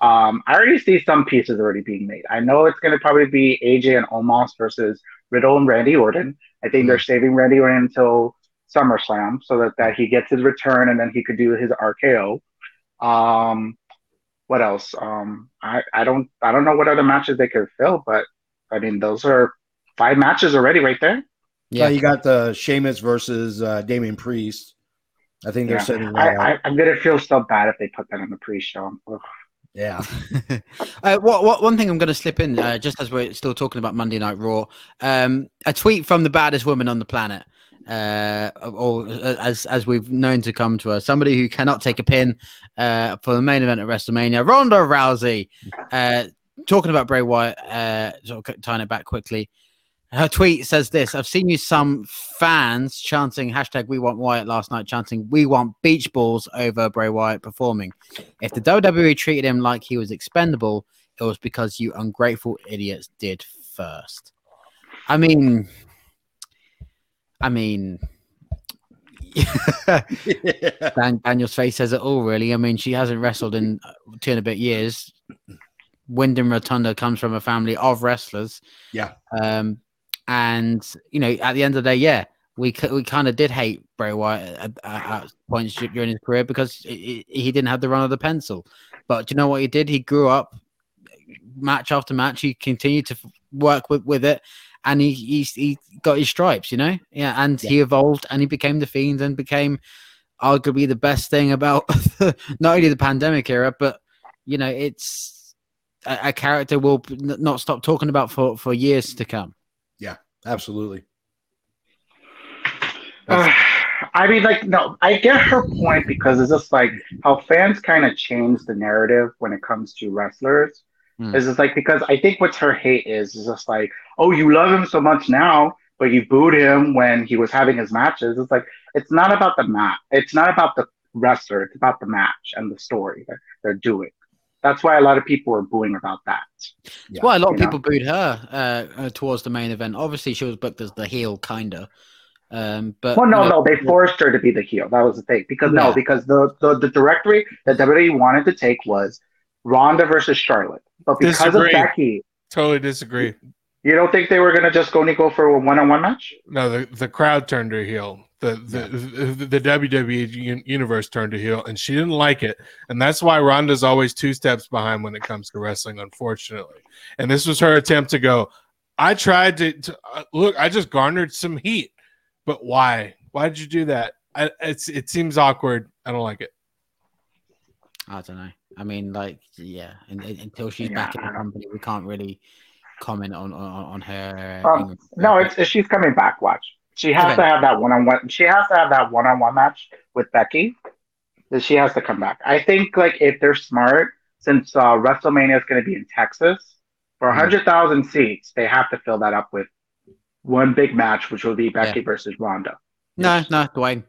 Um, I already see some pieces already being made. I know it's going to probably be AJ and Omos versus Riddle and Randy Orton. I think they're saving Randy Orton until SummerSlam so that, that he gets his return and then he could do his RKO. Um, what else? Um, I, I don't I don't know what other matches they could fill, but I mean those are five matches already right there.
Yeah.
Yeah.
you got the Sheamus versus uh, Damian Priest. I think they're
Yeah.
setting
I,
up.
I, I'm gonna feel so bad if they put that in the pre-show. Ugh.
yeah.
uh, what, what one thing I'm going to slip in, uh, just as we're still talking about Monday Night Raw, um, a tweet from the baddest woman on the planet, uh, or uh, as as we've known to come to her, somebody who cannot take a pin uh, for the main event at WrestleMania, Ronda Rousey, uh, talking about Bray Wyatt, uh, sort of tying it back quickly. Her tweet says this I've seen you some fans chanting hashtag we want Wyatt last night, chanting we want beach balls over Bray Wyatt performing. If the WWE treated him like he was expendable, it was because you ungrateful idiots did first. I mean, I mean, Dan, Daniel's face says it all, really. I mean, she hasn't wrestled in two and a bit years. Windham Rotunda comes from a family of wrestlers.
Yeah.
Um, and you know, at the end of the day, yeah, we we kind of did hate Bray Wyatt at, at, at points during his career because he he didn't have the run of the pencil. But do you know what he did? He grew up match after match. He continued to work with, with it, and he, he he got his stripes. You know, yeah, and he evolved and he became the fiend and became arguably the best thing about not only the pandemic era, but you know, it's a, a character we'll not stop talking about for for years to come.
Yeah, absolutely.
Ugh. I mean, like, no, I get her point because it's just like how fans kind of change the narrative when it comes to wrestlers.
Hmm.
It's just like because I think what's her hate is is just like, oh, you love him so much now, but you booed him when he was having his matches. It's like it's not about the match. It's not about the wrestler. It's about the match and the story that they're doing. That's why a lot of people were booing about that.
That's why a lot of
know.
people booed her uh, uh, towards the main event. Obviously, she was booked as the heel, kinda. Um, but
Well, no,
you know,
no, they forced her to be the heel. That was the thing. Because
Yeah.
no, because the, the the directory that WWE wanted to take was Ronda versus Charlotte, but because
Disagree.
of Becky,
Totally disagree.
You don't think they were gonna just go Nico for a one-on-one match?
No, the, the crowd turned her heel. The the, the the WWE universe turned her heel, and she didn't like it. And that's why Ronda's always two steps behind when it comes to wrestling, unfortunately. And this was her attempt to go. I tried to, to uh, look. I just garnered some heat, but why? Why did you do that? I, it's it seems awkward. I don't like it.
I don't know. I mean, like, yeah, and, and- until she's
Yeah,
back in the company, we can't really comment on on, on her.
Um, no, it's, she's coming back. Watch. She has to have that one-on-one. She has to have that one-on-one match with Becky. That she has to come back. I think like if they're smart, since uh, WrestleMania is going to be in Texas for
Mhm.
hundred thousand seats, they have to fill that up with one big match, which will be Becky versus Ronda.
no, no, Dwayne,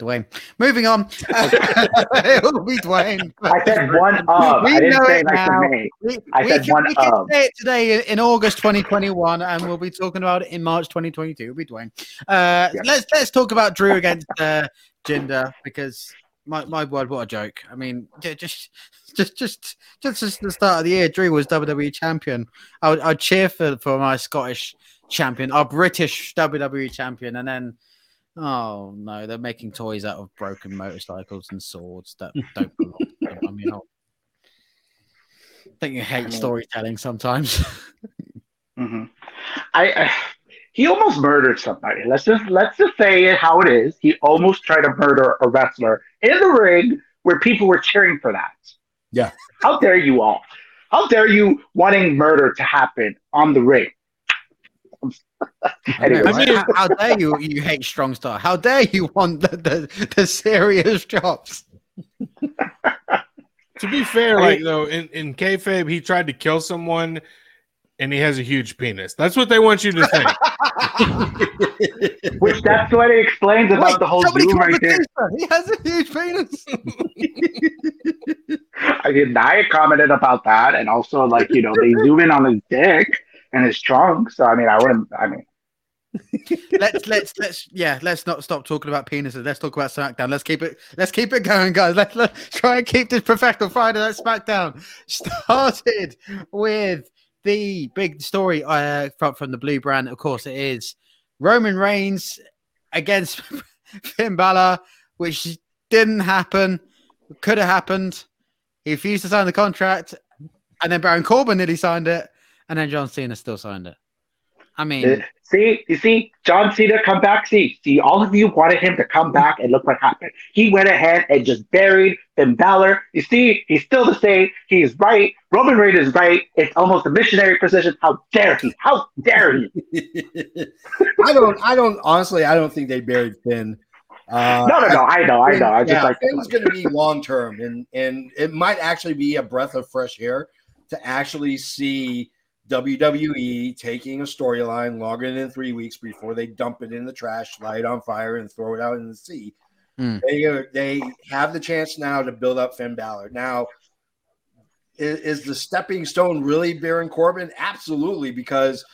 Dwayne. Moving on. it will be Dwayne.
I said one of.
We
I
know it now. We,
I
we
said
can,
one
we can
of.
say it today in, August 2021, and we'll be talking about it in March 2022. It'll be Dwayne. Uh. Let's let's talk about Drew against uh, Jinder because my, my word, what a joke! I mean, just just just just as the start of the year, Drew was WWE champion. I would I'd cheer for for my Scottish champion, our British WWE champion, and then. Oh no! They're making toys out of broken motorcycles and swords that don't belong. to them. I mean, oh, I think you hate storytelling sometimes.
hmm I, I he almost murdered somebody. Let's just let's just say it how it is. He almost tried to murder a wrestler in the ring where people were cheering for that.
Yeah.
How dare you all? How dare you wanting murder to happen on the ring? Anyway,
I mean, how, how dare you? You hate strong style. How dare you want the the, the serious jobs?
To be fair, like though, in in kayfabe, he tried to kill someone, and he has a huge penis. That's what they want you to think.
Which that's what it explains about
Wait,
the whole
somebody
zoom right there.
He has a huge penis.
I mean, I commented about that, and also like you know they zoom in on his dick and his trunk. So I mean, I wouldn't. I mean,
let's let's let's yeah. Let's not stop talking about penises. Let's talk about SmackDown. Let's keep it. Let's keep it going, guys. Let's, let's try and keep this professional Friday Night SmackDown started with the big story uh, from from the Blue Brand. Of course, it is Roman Reigns against Finn Balor, which didn't happen. Could have happened. He refused to sign the contract, and then Baron Corbin nearly signed it, and then John Cena still signed it. I mean,
Uh, See, you see, John Cena come back. See, see, all of you wanted him to come back, and look what happened. He went ahead and just buried Finn Balor. You see, he's still the same. He's right. Roman Reigns is right. It's almost a missionary position. How dare he? How dare he?
I don't. I don't. Honestly, I don't think they buried Finn. Uh,
No, no, no. I know, I know. I just like.
Finn's going to be long term, and and it might actually be a breath of fresh air to actually see WWE taking a storyline longer than three weeks before they dump it in the trash, light on fire, and throw it out in the sea.
Hmm.
They are, they have the chance now to build up Finn Balor. Now, is, is the stepping stone really Baron Corbin? Absolutely, because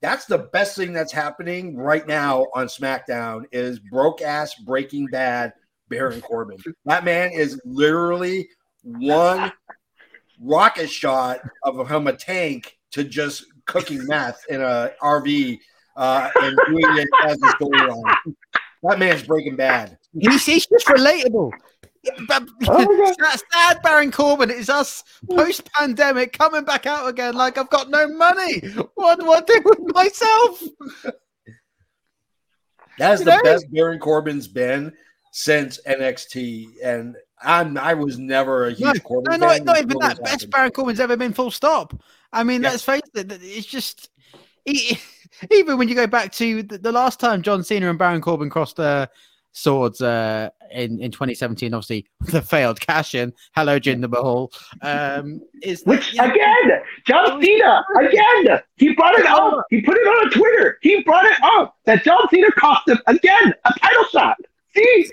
that's the best thing that's happening right now on SmackDown is broke ass Breaking Bad Baron Corbin. That man is literally one rocket shot of him a tank to just cooking meth in a RV uh, and doing it as a storyline. That man's Breaking Bad.
He's, he's just relatable.
Oh.
That's sad, Baron Corbin. It's us post pandemic coming back out again like I've got no money. What do I do with myself?
That's the
know?
best Baron Corbin's been since NXT, and I'm I was never a huge
No,
Corbin
No,
fan.
not, not even that.
this
Best. Baron Corbin's ever been, full stop. I mean,
Yeah.
let's face it, it's just. Even when you go back to the, last time John Cena and Baron Corbin crossed uh, swords uh, in, in 2017, obviously the failed cash in. Hello, Jinder Mahal. Um, is that-
Which
know,
again, John Cena again. He brought it up. He put it on Twitter. He brought it up that John Cena cost him again a title shot. See.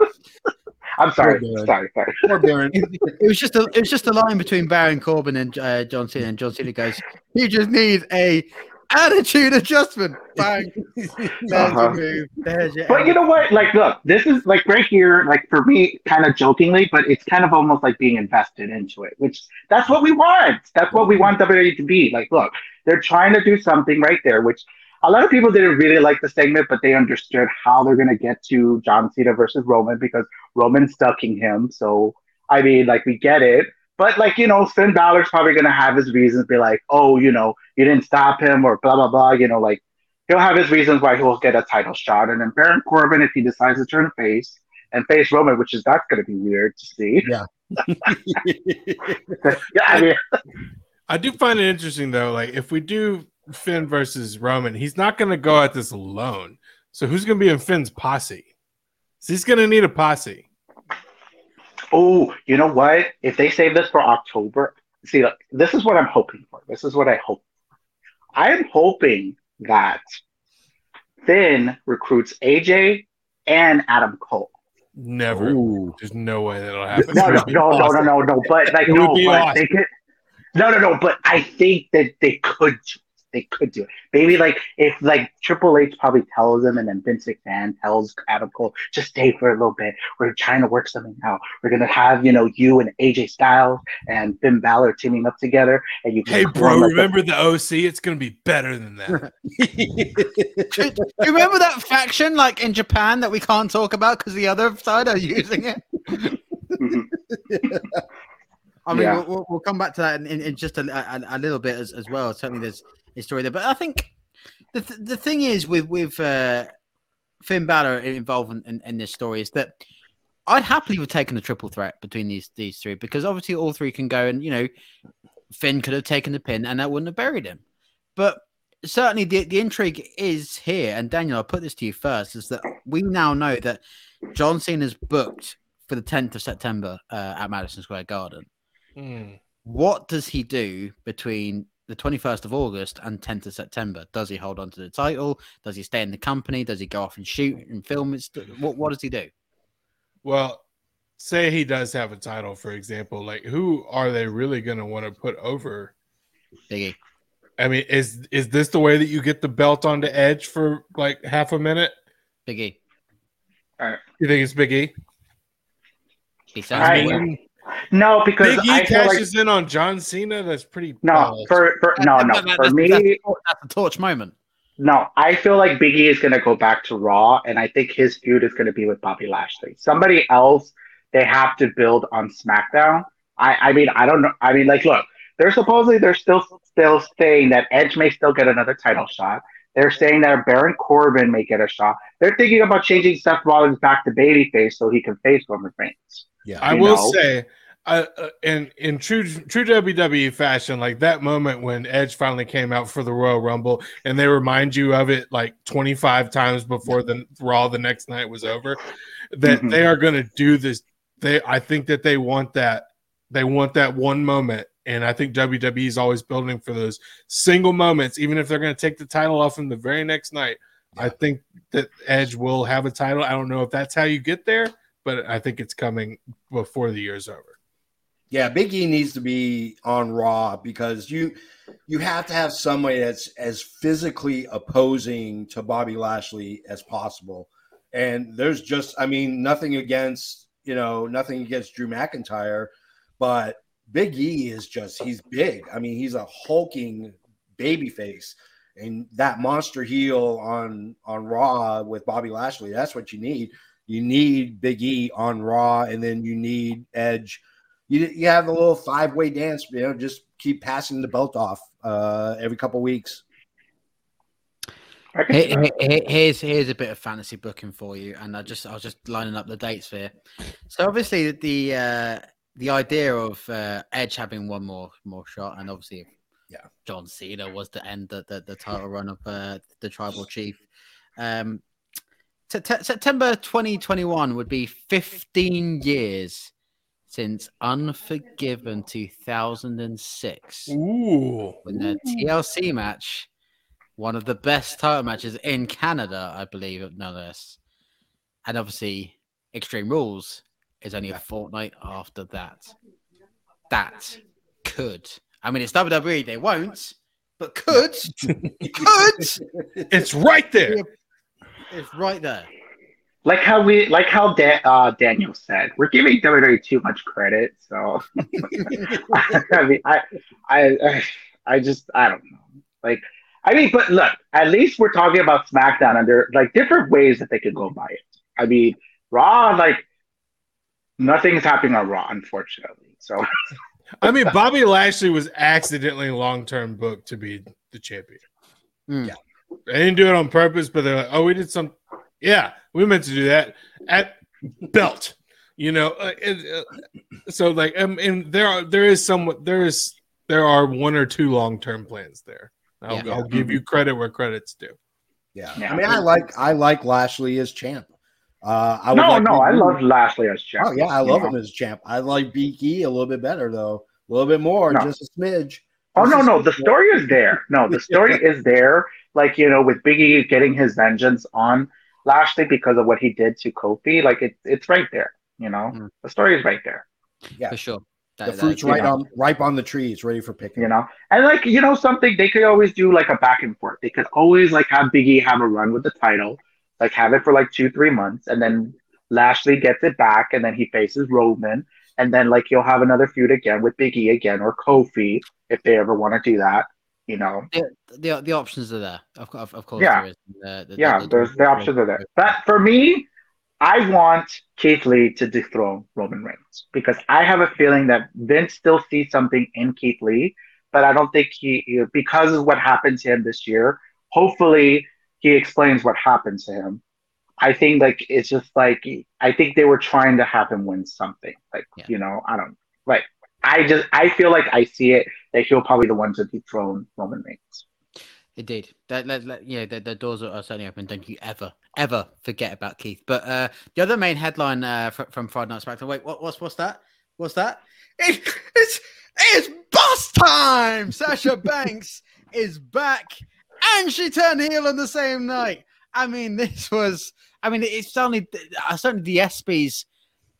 I'm sorry. Sorry. Sorry.
Poor Baron.
it was just a it was just a line between Baron Corbin and uh, John Cena, and John Cena goes, "You just need a attitude adjustment. Bang. There's
Uh-huh.
move. There's your
But you know what? Like, look, this is like right here, like for me, kind of jokingly, but it's kind of almost like being invested into it, which that's what we want. That's what we want WWE to be. Like, look, they're trying to do something right there, which a lot of people didn't really like the segment, but they understood how they're going to get to John Cena versus Roman because Roman's ducking him. So, I mean, like, we get it. But, like, you know, Finn Balor's probably going to have his reasons, be like, oh, you know, you didn't stop him or blah, blah, blah, you know, like, he'll have his reasons why he'll get a title shot. And then Baron Corbin, if he decides to turn face and face Roman, which is that's going to be weird to see.
Yeah.
yeah, I mean,
I do find it interesting though. Like if we do Finn versus Roman, he's not going to go at this alone. So who's going to be in Finn's posse? So he's going to need a posse.
oh, you know what? If they save this for October, see, look, this is what I'm hoping for. This is what I hope. I am hoping that Finn recruits AJ and Adam Cole.
Never.
Ooh.
There's no way that'll happen.
No,
It
no,
would be
no, no, no,
awesome.
no, no. But like,
It would
no,
be
but
awesome.
they could. No, no, no. But I think that they could. do it. They could do it. Maybe like if like Triple H probably tells them, and then Vince McMahon tells Adam Cole, just stay for a little bit. We're trying to work something out. We're gonna have you know you and AJ Styles and Finn Balor teaming up together, and you. can
Hey, bro,
like, a-
remember the OC? It's going to be better than that.
Do you remember that faction like in Japan that we can't talk about because the other side are using it?
Mhm.
I mean,
Yeah.
we'll, we'll, we'll come back to that in, in, in just a, a, a little bit as, as well. Certainly, there's a story there, but I think the th- the thing is with with uh, Finn Balor involved in, in, in this story is that I'd happily have taken a triple threat between these these three because obviously all three can go, and you know, Finn could have taken the pin and that wouldn't have buried him, but. Certainly, the, the intrigue is here, and Daniel, I'll put this to you first: is that we now know that John Cena's booked for the 10th of September uh, at Madison Square Garden
Hmm.
what does he do between the 21st of August and 10th of September? Does he hold on to the title? Does he stay in the company? Does he go off and shoot and film? It's, what, what does he do?
Well, say he does have a title, for example. Like, who are they really going to want to put over?
Biggie.
I mean, is is this the way that you get the belt onto Edge for like half a minute?
Biggie.
You think it's Big E?
He sounds
I-
good.
When
No, because
Big E
I feel like
cashes in on John Cena. That's pretty.
no
balls.
for, for no no
That- that-
for
that's,
me.
that's, the tor- that's the torch moment.
No, I feel like Biggie is going to go back to Raw, and I think his feud is going to be with Bobby Lashley. Somebody else they have to build on SmackDown. I, I mean, I don't know. I mean, like, look, they're supposedly they're still still saying that Edge may still get another title shot. They're saying that Baron Corbin may get a shot. They're thinking about changing Seth Rollins back to babyface so he can face Roman Reigns.
Yeah.
I will
know.
say, uh, uh, in in true true WWE fashion, like that moment when Edge finally came out for the Royal Rumble, and they remind you of it like twenty five times before the Raw the next night was over, that
Mhm.
they are going to do this. They, I think that they want that. They want that one moment, and I think WWE is always building for those single moments, even if they're going to take the title off him the very next night. I think that Edge will have a title. I don't know if that's how you get there, but I think it's coming before the year's over.
Yeah, Big E needs to be on Raw because you you have to have somebody that's as physically opposing to Bobby Lashley as possible. And there's just, I mean, nothing against, you know, nothing against Drew McIntyre, but Big E is just he's big. I mean, he's a hulking baby face. And that monster heel on on Raw with Bobby Lashley, that's what you need. You need Big E on Raw, and then you need Edge you you have a little five way dance. You know, just keep passing the belt off uh, every couple weeks.
I can
Here-
see that.
here- here- Here's here's a bit of fantasy booking for you, and I just I was just lining up the dates here. So obviously the uh, the idea of uh, Edge having one more more shot, and obviously
Yeah.
John Cena was to end the, the, the title run of uh, the Tribal Chief. Um, Sept- September 2021 would be 15 years since Unforgiven 2006
Ooh.
when the TLC match, one of the best title matches in Canada, I believe, no less. And obviously, Extreme Rules is only a fortnight after that. That could. I mean, it's WWE, they won't, but could could
It's right there.
It's right there.
Like how we, like how da- uh, Daniel said, we're giving WWE too much credit. So, I mean, I, I, I just, I don't know. Like, I mean, but look, at least we're talking about SmackDown, and there are like different ways that they could go by it. I mean, Raw, like, nothing's happening on Raw, unfortunately. So,
I mean, Bobby Lashley was accidentally long term booked to be the champion.
Mm.
Yeah. They didn't do it on purpose, but they're like, oh, we did some. Yeah, we meant to do that at belt. You know, uh, it, uh, so like, um, and there are there is somewhat there is there are one or two long term plans there. I'll,
Yeah.
I'll give you credit where credit's due.
Yeah.
Yeah.
I mean, I like I like Lashley as champ. Uh, I would
no,
like
no, I love Lashley as champ.
Oh yeah, I love
know?
him as champ. I like BK a little bit better though, a little bit more,
No.
just a smidge.
Oh no, no, the story is there. No, the story is there. Like you know, with Biggie getting his vengeance on Lashley because of what he did to Kofi, like it's it's right there. You know,
Mm.
the story is right there.
Yeah.
For sure.
The
That- that-
fruit's
you
right
know.
on ripe on the trees, ready for picking.
You know, and like you know something, they could always do like a back and forth. They could always like have Biggie have a run with the title, like have it for like two three months, and then Lashley gets it back, and then he faces Roman, and then like you'll have another feud again with Biggie again or Kofi if they ever want to do that. You know,
the, the the options are there. Of, of, of course,
Yeah.
there is. The-
yeah,
the-
there's the options are there. But for me, I want Keith Lee to dethrone Roman Reigns because I have a feeling that Vince still sees something in Keith Lee, but I don't think he because of what happened to him this year. Hopefully, he explains what happened to him. I think like it's just like I think they were trying to have him win something. Like
Yeah.
you know, I don't like. I just I feel like I see it that he'll probably be the one to dethrone Roman Reigns.
Indeed, that, that, that- yeah, the, the doors are, are certainly open. Don't you ever, ever forget about Keith. But uh, the other main headline uh, fr- from Friday Night SmackDown. Wait, what, what's what's that? What's that? It, it's it's boss time. Sasha Banks is back, and she turned heel on the same night. I mean, this was. I mean, it's certainly uh, certainly the ESPYS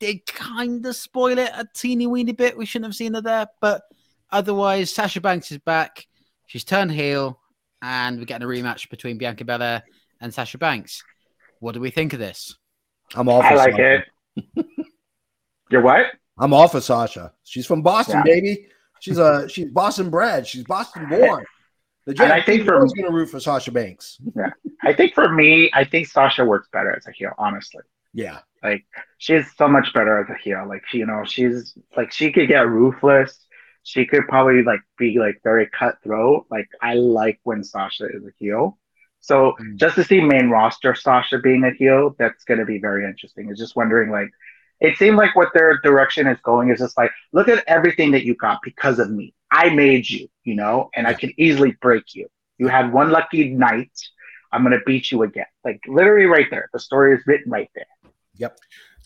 did kind of spoil it a teeny weeny bit. We shouldn't have seen her there, but otherwise, Sasha Banks is back. She's turned heel and we're getting a rematch between Bianca Belair and Sasha Banks. What do we think of this?
I'm off.
I like
Sasha.
it. You're what?
I'm off of Sasha. She's from Boston,
Yeah.
baby. She's a she's Boston bred. She's Boston born. The
And I think for-
going to root for Sasha Banks.
yeah, I think for me, I think Sasha works better as a heel, honestly.
Yeah,
Like she's so much better as a heel. Like she, you know, she's like she could get ruthless. She could probably like be like very cutthroat. Like I like when Sasha is a heel. So
Mm.
just to see main roster Sasha being a heel, that's gonna be very interesting. It's just wondering like it seemed like what their direction is going is just like, look at everything that you got because of me. I made you, you know, and I could easily break you. You had one lucky night. I'm gonna beat you again. Like literally right there. The story is written right there. Yep.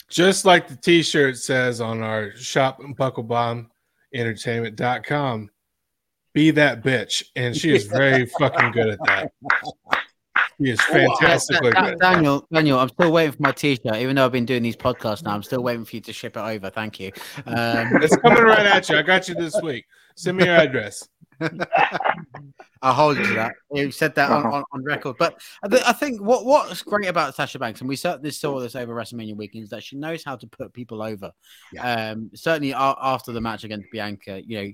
Just like the t-shirt says on our shop bucklebomb entertainment.com. Be that bitch. And she is very fucking good at that. She is fantastically
Da-
good.
Daniel, Daniel, I'm still waiting for my t-shirt. Even though I've been doing these podcasts now, I'm still waiting for you to ship it over. Thank you. Um,
It's coming right at you. I got you this week. Send me your address.
I'll hold you to that. You said that on,
Uh-huh.
on, on record. But I, th- I think what what's great about Sasha Banks, and we certainly saw this over WrestleMania weekend, is that she knows how to put people over. Um, certainly after the match against Bianca, you know,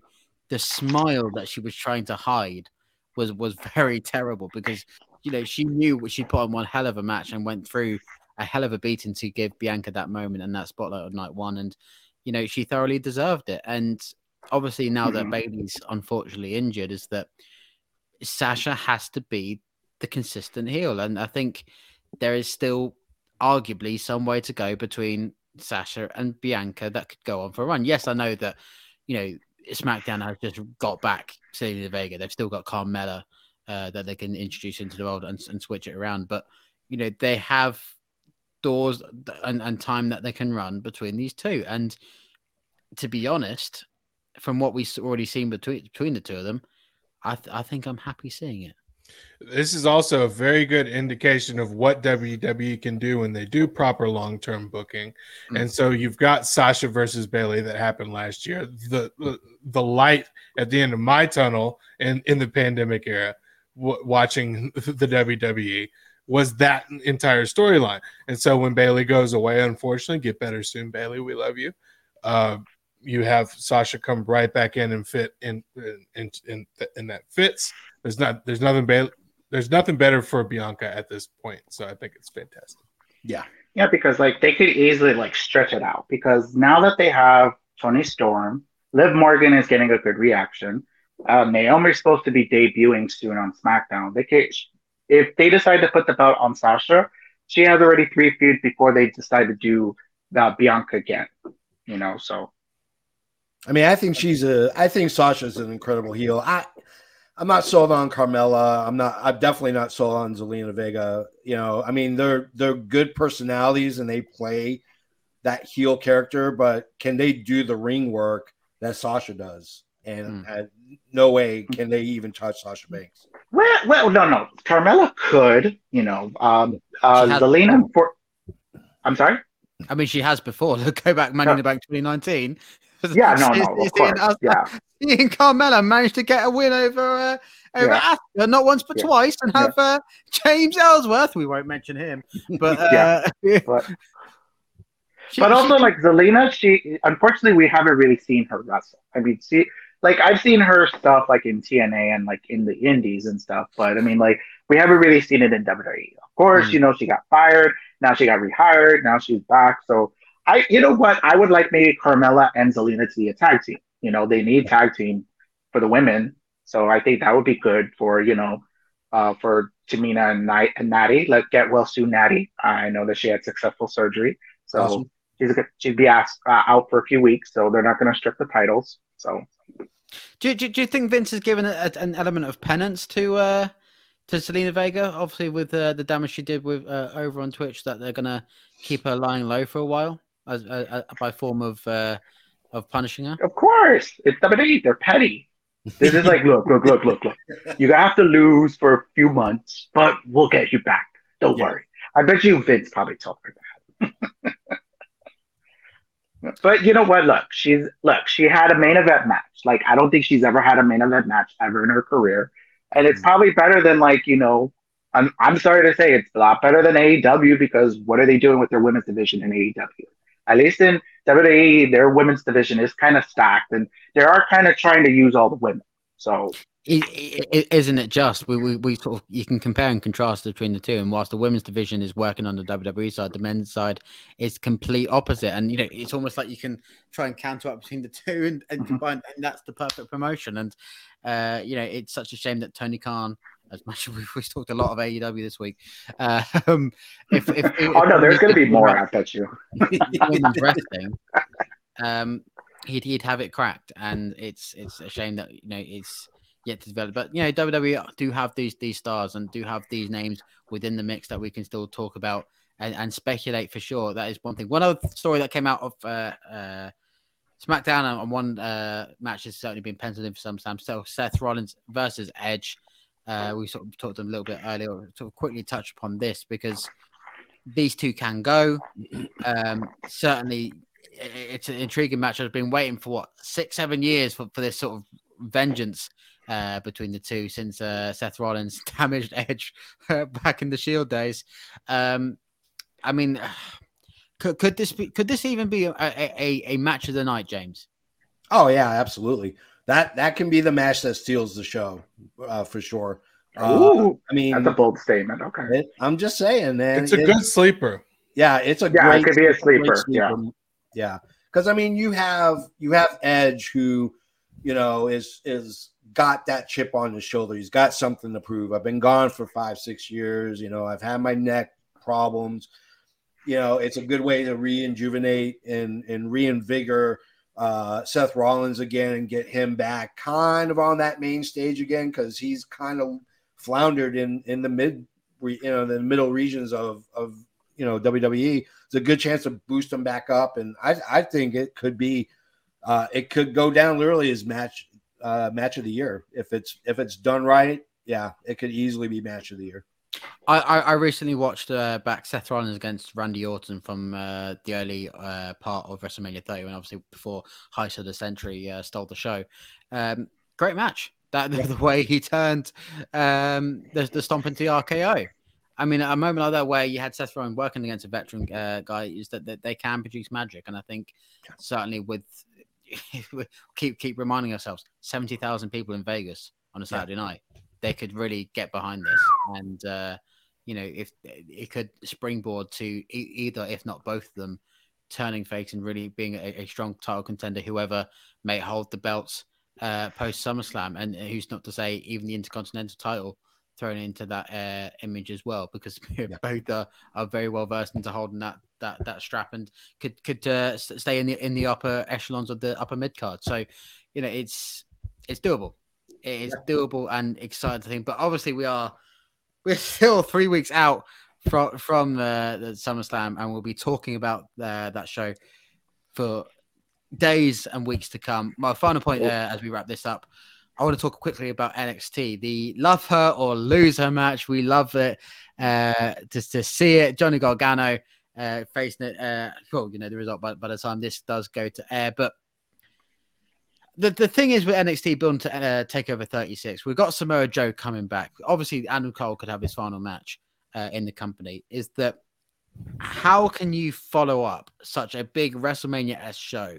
the smile that she was trying to hide was was very terrible because you know she knew she put on one hell of a match and went through a hell of a beating to give Bianca that moment and that spotlight on night one, and you know she thoroughly deserved it. And obviously now that
Mhm.
Bayley's unfortunately injured, is that Sasha has to be the consistent heel, and I think there is still arguably some way to go between Sasha and Bianca that could go on for a run. Yes, I know that you know SmackDown has just got back Zelina Vega. They've still got Carmella uh, that they can introduce into the world and, and switch it around, but you know they have doors and, and time that they can run between these two. And to be honest, from what we've already seen between between the two of them, I th- I think I'm happy seeing it.
This is also a very good indication of what WWE can do when they do proper long term booking. Mm. And so you've got Sasha versus Bayley that happened last year. The, the, the light at the end of my tunnel in, in the pandemic era, w- watching the WWE was that entire storyline. And so when Bayley goes away, unfortunately, get better soon, Bayley. We love you. Uh, you have Sasha come right back in and fit in in in, in that fits. There's not there's nothing Bayley there's nothing better for Bianca at this point. So I think it's fantastic.
Yeah.
Yeah, because like they could easily like stretch it out because now that they have Toni Storm, Liv Morgan is getting a good reaction. Uh, Naomi's supposed to be debuting soon on SmackDown. They could, if they decide to put the belt on Sasha, she has already three feuds before they decide to do the Bianca again. You know, so.
I mean, I think she's a. I think Sasha's an incredible heel. I I'm not sold on Carmella. I'm not. I'm definitely not sold on Zelina Vega. You know, I mean, they're they're good personalities and they play that heel character, but can they do the ring work that Sasha does? And mm. no way can they even touch Sasha Banks.
Well, well, no, no. Carmella could. You know, um, uh, Zelina. For, I'm sorry.
I mean, she has before. Go back, Money in the Bank 2019.
Yeah, no, no, of course. Us, yeah.
and Carmella managed to get a win over uh, over yeah. Asuka, not once but yeah. twice, and have yeah. uh, James Ellsworth. We won't mention him, but uh,
but, she, but also she, like Zelina, she unfortunately we haven't really seen her wrestle. I mean, see, like I've seen her stuff like in TNA and like in the Indies and stuff, but I mean, like we haven't really seen it in WWE. Of course, mm. you know she got fired, now she got rehired, now she's back, so. I, you know what? I would like maybe Carmella and Zelina to be a tag team. You know, they need tag team for the women. So I think that would be good for, you know, uh, for Tamina and, Night and Natty. Let get well soon, Natty. I know that she had successful surgery. So awesome. she's she'd be asked, uh, out for a few weeks. So they're not going to strip the titles. So.
Do, do, do you think Vince has given a, an element of penance to uh, to Zelina Vega? Obviously, with uh, the damage she did with uh, over on Twitch, that they're going to keep her lying low for a while as uh, by form of uh, of punishing her?
Of course, it's WWE. They're petty. They're just like, look, look, look, look, look. You have to lose for a few months, but we'll get you back. Don't yeah. worry. I bet you Vince probably told her that. but you know what? Look, she's look. She had a main event match. Like I don't think she's ever had a main event match ever in her career, and it's mm-hmm. probably better than like you know. I'm I'm sorry to say it's a lot better than AEW because what are they doing with their women's division in AEW? At least in WWE, their women's division is kind of stacked, and they are kind of trying to use all the women. So
isn't it just we, we, we sort of you can compare and contrast between the two and whilst the women's division is working on the WWE side the men's side is complete opposite and you know it's almost like you can try and counter up between the two and, and mm-hmm. combine and that's the perfect promotion and uh you know it's such a shame that Tony Khan as much as we've, we've talked a lot of AEW this week. Um,
if, if, if, oh no, there's going to be more. I bet you.
wrestling, um, he'd he'd have it cracked, and it's it's a shame that you know it's yet to develop. But you know, WWE do have these these stars and do have these names within the mix that we can still talk about and, and speculate for sure. That is one thing. One other story that came out of uh, uh, SmackDown and one uh, match has certainly been penciled in for some time. So Seth Rollins versus Edge. Uh, we sort of talked a little bit earlier, sort of quickly touch upon this because these two can go. Um, certainly, it's an intriguing match. I've been waiting for what six, seven years for, for this sort of vengeance uh, between the two since uh, Seth Rollins damaged Edge back in the Shield days. Um, I mean, could, could this be? Could this even be a, a, a match of the night, James?
Oh yeah, absolutely that that can be the match that steals the show uh, for sure.
Uh, I mean, that's a bold statement. Okay,
it, I'm just saying, man.
It's a good sleeper.
Yeah, it's a
yeah,
great.
It could be a sleeper. sleeper. Yeah,
yeah. Because I mean, you have you have Edge, who you know is is got that chip on his shoulder. He's got something to prove. I've been gone for five, six years. You know, I've had my neck problems. You know, it's a good way to reinvigorate and and reinvigorate uh, Seth Rollins again and get him back kind of on that main stage again because he's kind of floundered in in the mid you know the middle regions of of you know WWE. It's a good chance to boost him back up, and I I think it could be uh, it could go down literally as match uh, match of the year if it's if it's done right. yeah, it could easily be match of the year.
I, I, I recently watched uh, back Seth Rollins against Randy Orton from uh, the early uh, part of WrestleMania 30, when obviously before Heist of the Century uh, stole the show. Um, great match. That the, way he turned um, the, the stomp into the RKO. I mean, a moment like that where you had Seth Rollins working against a veteran uh, guy is that, that they can produce magic, and I think certainly with keep keep reminding ourselves, seventy thousand people in Vegas on a Saturday yeah. night, they could really get behind this, and uh, you know, if it could springboard to e- either, if not both of them, turning face and really being a, a strong title contender, whoever may hold the belts uh, post SummerSlam, and who's not to say even the Intercontinental title thrown into that uh, image as well, because yeah. both are, are very well versed into holding that that that strap and could could uh, stay in the in the upper echelons of the upper mid card. So, you know, it's it's doable. It is doable and exciting to think. But obviously, we are we're still three weeks out from from the, the SummerSlam, and we'll be talking about uh, that show for days and weeks to come. My final point there, as we wrap this up. I want to talk quickly about NXT. The love her or lose her match. We love it uh, just to see it. Johnny Gargano uh, facing it. Uh, well, you know the result by, by the time this does go to air. But the the thing is with NXT building to uh, Takeover 36, we've got Samoa Joe coming back. Obviously, Adam Cole could have his final match uh, in the company. Is that how can you follow up such a big WrestleMania S show?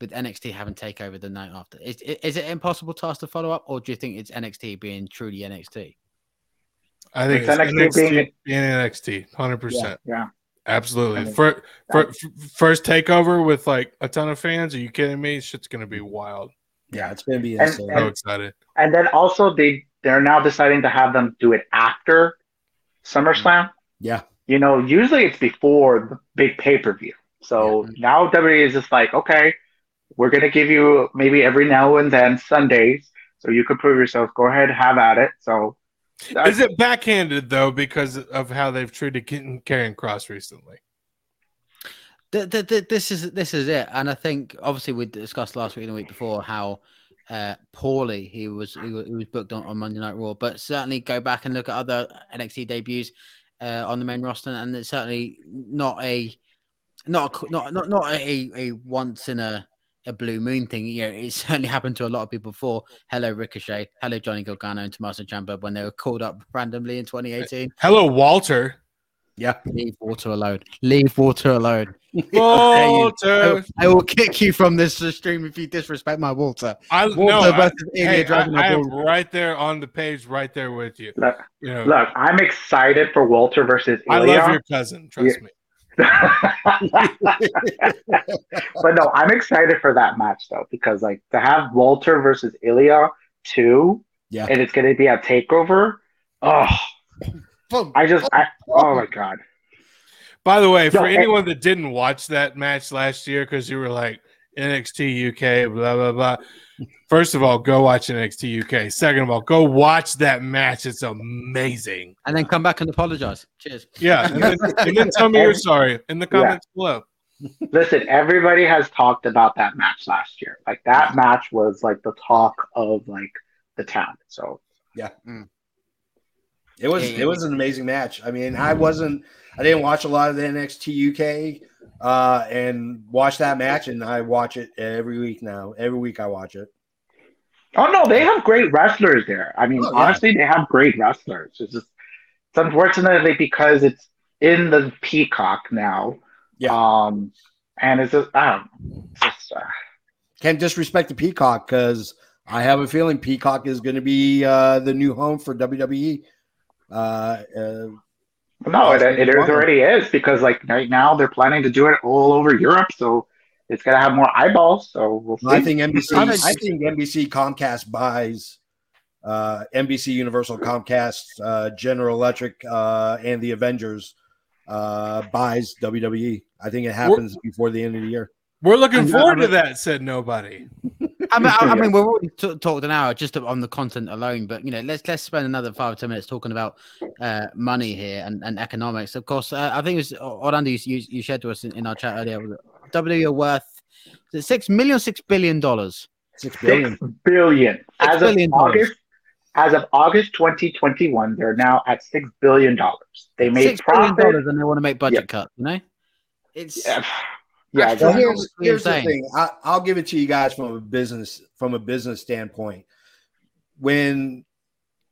with NXT having takeover the night after. Is, is it impossible task to follow up, or do you think it's NXT being truly NXT?
I think it's, it's NXT, NXT being, being NXT, hundred
yeah,
percent.
Yeah,
absolutely. I mean, for, for, first takeover with like a ton of fans. Are you kidding me? Shit's gonna be wild.
Yeah, it's gonna be
insane. And, so excited.
And then also they they're now deciding to have them do it after SummerSlam. Mm-hmm.
Yeah.
You know, usually it's before the big pay per view. So yeah. now WWE is just like, okay, we're going to give you maybe every now and then Sundays so you can prove yourself. Go ahead, have at it. So,
is it backhanded though because of how they've treated Karrion Kross recently?
The, the, the, this is this is it, and I think obviously we discussed last week and the week before how uh, poorly he was he was, he was booked on, on Monday Night Raw, but certainly go back and look at other NXT debuts uh, on the main roster, and it's certainly not a not a, not not not a, a once in a a blue moon thing. You know, it certainly happened to a lot of people before. Hello, Ricochet. Hello, Johnny Gargano and Tommaso Ciampa when they were called up randomly in 2018.
Hello, Walter.
Yeah. Leave Walter alone. Leave Walter alone.
Walter.
I, will kick you from this stream if you disrespect my Walter.
I Walter no, I, hey, I, I am right there on the page, right there with you.
Look, you know, look I'm excited for Walter versus
Ilja. I love your cousin. Trust yeah. me.
but no, I'm excited for that match though because like to have Walter versus Ilja two,
yeah,
and it's gonna be a takeover. Oh, I just, I, oh my god.
By the way, for anyone that didn't watch that match last year because you were like NXT UK, blah blah blah, First of all, go watch NXT UK. Second of all, go watch that match. It's amazing.
And then come back and apologize. Cheers.
Yeah. And then, and then tell me you're sorry in the comments yeah. below.
Listen, everybody has talked about that match last year. Like that match was like the talk of like the town. So
yeah. Mm. It was it was an amazing match. I mean, I wasn't I didn't watch a lot of the NXT UK uh, and watch that match, and I watch it every week now. Every week I watch it.
Oh no, they have great wrestlers there. I mean, oh, yeah. honestly, they have great wrestlers. It's just it's unfortunately because it's in the Peacock now.
Yeah.
Um, and it's just I don't know, just uh,
can't disrespect the Peacock because I have a feeling Peacock is going to be uh, the new home for WWE. Uh, uh,
no, it, it already is because like right now they're planning to do it all over Europe, so it's gonna have more eyeballs. So we'll see.
I think NBC. I think NBC Comcast buys uh, NBC Universal Comcast, uh, General Electric, uh, and the Avengers uh, buys WWE. I think it happens we're, before the end of the year.
We're looking forward to that," said nobody.
I mean, I, I mean, we've already t- talked an hour just on the content alone, but you know, let's let's spend another five or ten minutes talking about uh, money here and, and economics. Of course, uh, I think it was Orlando you, you shared to us in, in our chat earlier. WWE are worth six million, six billion dollars.
Six billion. Six billion. Six as billion of August, as of August 2021, they're now at six billion dollars. They made
Six billion
profit.
dollars and they want to make budget
Yeah.
cuts. You know, it's
Yeah, yeah,
Well, here's, here's the thing. I, I'll give it to you guys from a business from a business standpoint. When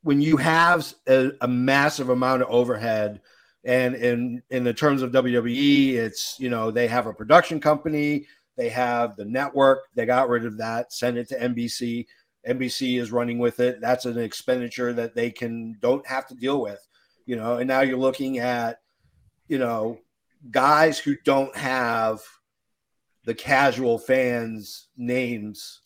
when you have a, a massive amount of overhead, and in in the terms of WWE, it's you know they have a production company, they have the network, they got rid of that, send it to NBC. NBC is running with it. That's an expenditure that they can don't have to deal with, you know. And now you're looking at, you know, guys who don't have the casual fans' names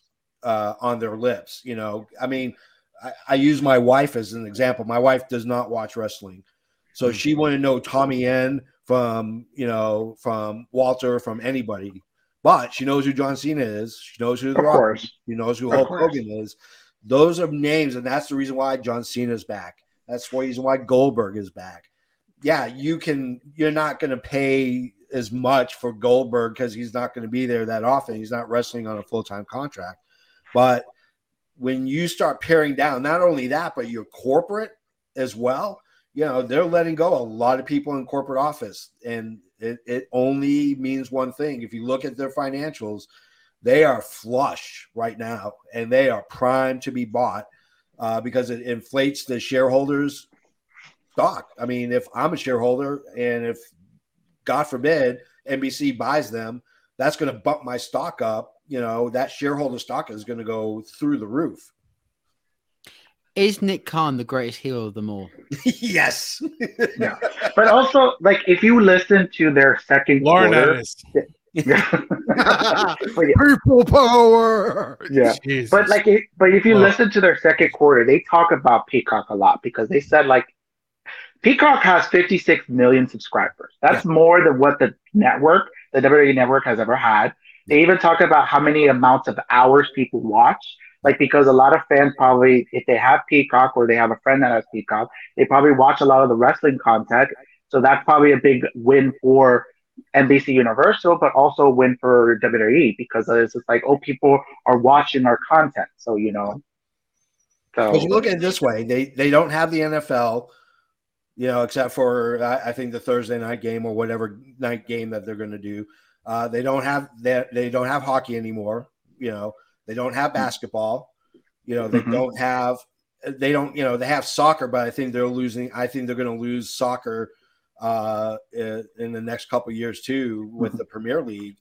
uh, on their lips. You know, I mean, I, I use my wife as an example. My wife does not watch wrestling, so she wouldn't know Tommy N from you know from Walter from anybody, but she knows who John Cena is. She knows who The Rock is. She knows who
Of
Hulk
course.
Hogan is. Those are names, and that's the reason why John Cena's back. That's the reason why Goldberg is back. Yeah, you can. You're not going to pay as much for Goldberg because he's not going to be there that often. He's not wrestling on a full time contract. But when you start paring down, not only that, but your corporate as well, you know, they're letting go a lot of people in corporate office. And it, it only means one thing. If you look at their financials, they are flush right now and they are primed to be bought uh, because it inflates the shareholders' stock. I mean, if I'm a shareholder and if God forbid NBC buys them, that's going to bump my stock up. You know, that shareholder stock is going to go through the roof.
is Nick Khan the greatest heel of them all?
yes.
Yeah. But also, like, if you listen to their second
Lauren
quarter,
Ennis.
yeah. Yeah,
People power.
yeah.
Jesus.
But like, if, but if you
Well-
listen to their second quarter, they talk about Peacock a lot because they said like Peacock has 56 million subscribers. That's more than what the network, the WWE network, has ever had. They even talk about how many amounts of hours people watch. Like because a lot of fans probably, if they have Peacock or they have a friend that has Peacock, they probably watch a lot of the wrestling content. So that's probably a big win for NBC Universal, but also a win for WWE because it's just like, oh, people are watching our content. So you know, so
Because you look at it this way, they they don't have the NFL, you know, except for I, I think the Thursday night game or whatever night game that they're going to do. Uh, they don't have that. They don't have hockey anymore. You know, they don't have basketball. You know, they
Mhm.
don't have. They don't. You know, they have soccer, but I think they're losing. I think they're going to lose soccer uh, in the next couple of years too with the Premier League.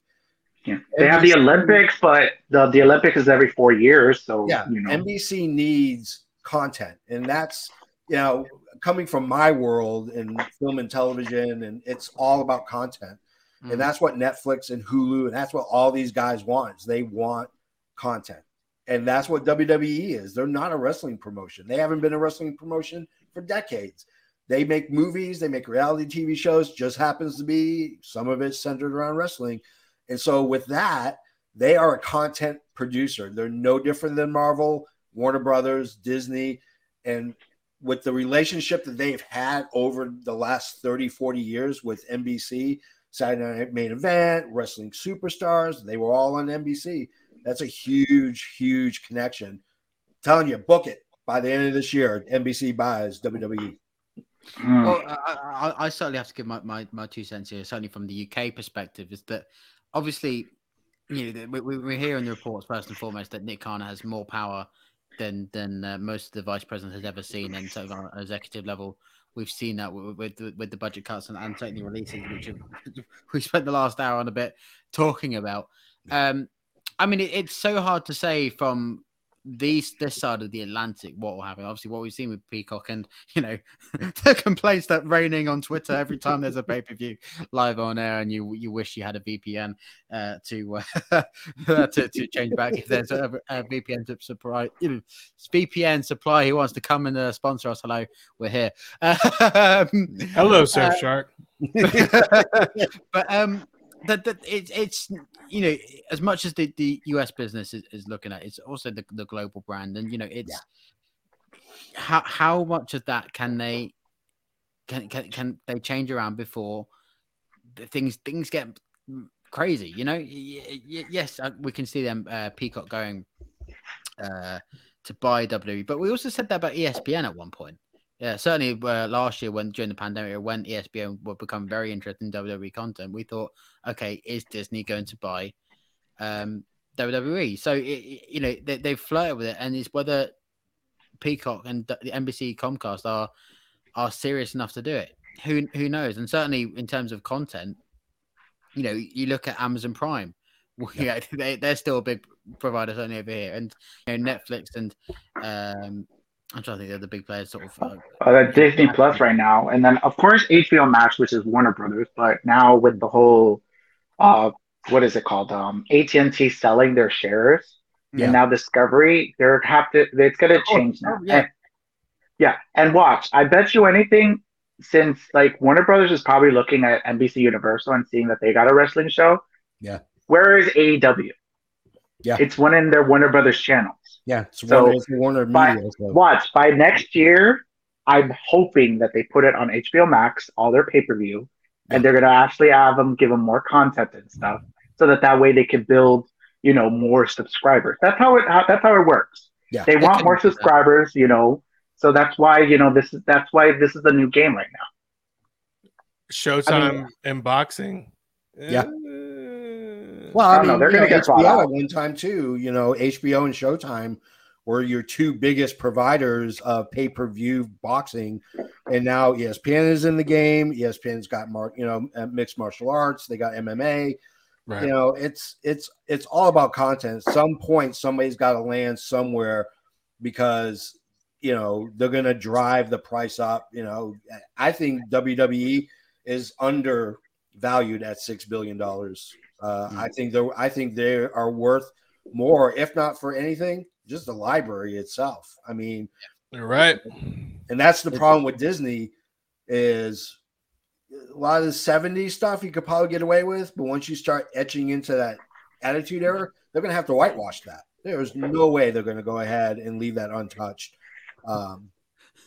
yeah. they have the Olympics, but the the Olympics is every four years. So
yeah
you know,
nbc needs content and that's you know coming from my world in film and television and it's all about content.
Mm.
and that's what netflix and hulu and that's what all these guys want they want content. And that's what wwe is. They're not a wrestling promotion. They haven't been a wrestling promotion for decades. They make movies they make reality tv shows just happens to be some of it centered around wrestling. And so with that they are a content producer. They're no different than Marvel, Warner Brothers, Disney, and with the relationship that they've had over the last 30, 40 years with NBC, Saturday Night Main Event, Wrestling Superstars, they were all on NBC. That's a huge, huge connection. telling you, book it by the end of this year. NBC buys. WWE.
Mm.
Well, I, I, I certainly have to give my, my, my two cents here, certainly from the UK perspective, is that obviously, you know, we, we, we hear in the reports first and foremost that Nick Khan has more power than than uh, most of the vice president has ever seen, and so on an executive level, we've seen that with with, with the budget cuts and, and certainly releases, which we spent the last hour on a bit talking about. Um, I mean, it, it's so hard to say from these this side of the Atlantic what will happen. Obviously, what we've seen with Peacock and you know the complaints that raining on Twitter every time there's a pay per view live on air, and you you wish you had a VPN uh, to, uh, to to change back if there's a, a VPN to supply you know, VPN supply who wants to come and uh, sponsor us. Hello, we're here. Um,
Hello, Surf
Uh,
Shark.
but um that, that it, it's you know as much as the, the us business is, is looking at it's also the, the global brand and you know it's how how much of that can they can, can can they change around before the things things get crazy you know y- y- y- yes uh, we can see them uh, peacock going uh to buy WWE. But we also said that about ESPN at one point. Yeah, certainly uh, last year when during the pandemic, when ESPN would become very interested in WWE content, we thought, okay, is Disney going to buy um, WWE? So it, you know they, they've flirted with it, and it's whether Peacock and the NBC Comcast are are serious enough to do it. Who who knows? And certainly in terms of content, you know, you look at Amazon Prime. Yeah, they, they're still a big provider certainly over here, and you know, Netflix and um, I'm trying to think they're the big players, sort of. Uh,
uh, Disney Plus right now, and then of course HBO Max, which is Warner Brothers. But now with the whole, uh, what is it called? Um, AT and T selling their shares,
Yeah.
and now Discovery, they're have to. It's gonna
Oh,
change now.
oh, yeah.
And- yeah, and watch. I bet you anything. Since like Warner Brothers is probably looking at NBC Universal and seeing that they got a wrestling show.
Yeah.
Where is AEW?
Yeah.
It's one in their Warner Brothers channels.
Yeah, it's
So,
Warner, it's Warner
by-
Media. So.
Watch by next year. I'm hoping that they put it on HBO Max, all their pay per view, and they're gonna actually have them give them more content and stuff, so that that way they can build, you know, more subscribers. That's how it. How, that's how it works.
Yeah.
they
They
want more subscribers, you know. So that's why you know this is that's why this is the new game right now.
Showtime and boxing.
Yeah.
Eh,
Well,
I
I,
don't know,
mean,
they're gonna get bought
HBO
out.
at one time too. You know, HBO and Showtime were your two biggest providers of pay per view boxing, and now ESPN is in the game. ESPN's got mar- you know uh, mixed martial arts. They got MMA.
right.
You know, it's it's it's all about content. At some point, somebody's got to land somewhere because you know they're going to drive the price up. You know, I think WWE is undervalued at six billion dollars. Uh, I think they I think they are worth more, if not for anything, just the library itself. I mean,
You're right.
and that's the problem with Disney is a lot of the 70s stuff you could probably get away with, but once you start etching into that attitude era, they're going to have to whitewash that. There's no way they're going to go ahead and leave that untouched. Um,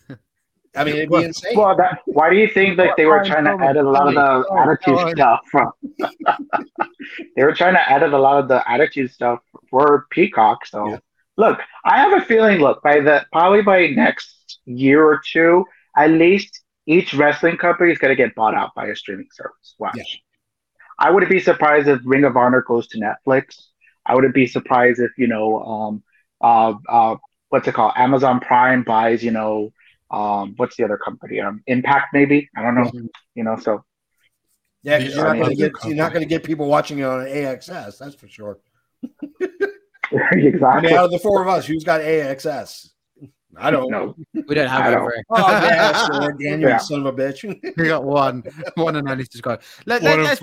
I mean, it'd be insane.
Well, that, why do you think like they were trying to
fine,
edit a lot of the attitude stuff from? they were trying to edit a lot of the attitude stuff for Peacock. So
Yeah.
look, I have a feeling. Look, by the probably by next year or two, at least each wrestling company is going to get bought out by a streaming service. Watch.
Yeah.
I wouldn't be surprised if Ring of Honor goes to Netflix. I wouldn't be surprised if you know, um, uh, uh, what's it called? Amazon Prime buys, you know, um, what's the other company? Um, Impact maybe. I don't know. You know, so
yeah, 'cause you're not
Yeah,
going to get you're not going to get people watching it on AXS. That's for sure.
exactly.
I mean, out of the four of us, who's got AXS? I don't.
know.
we don't have
I
it
don't-
Oh, yeah, sure, Daniel,
Yeah.
son of a bitch.
we got one, one and only subscriber. Let,
One of
us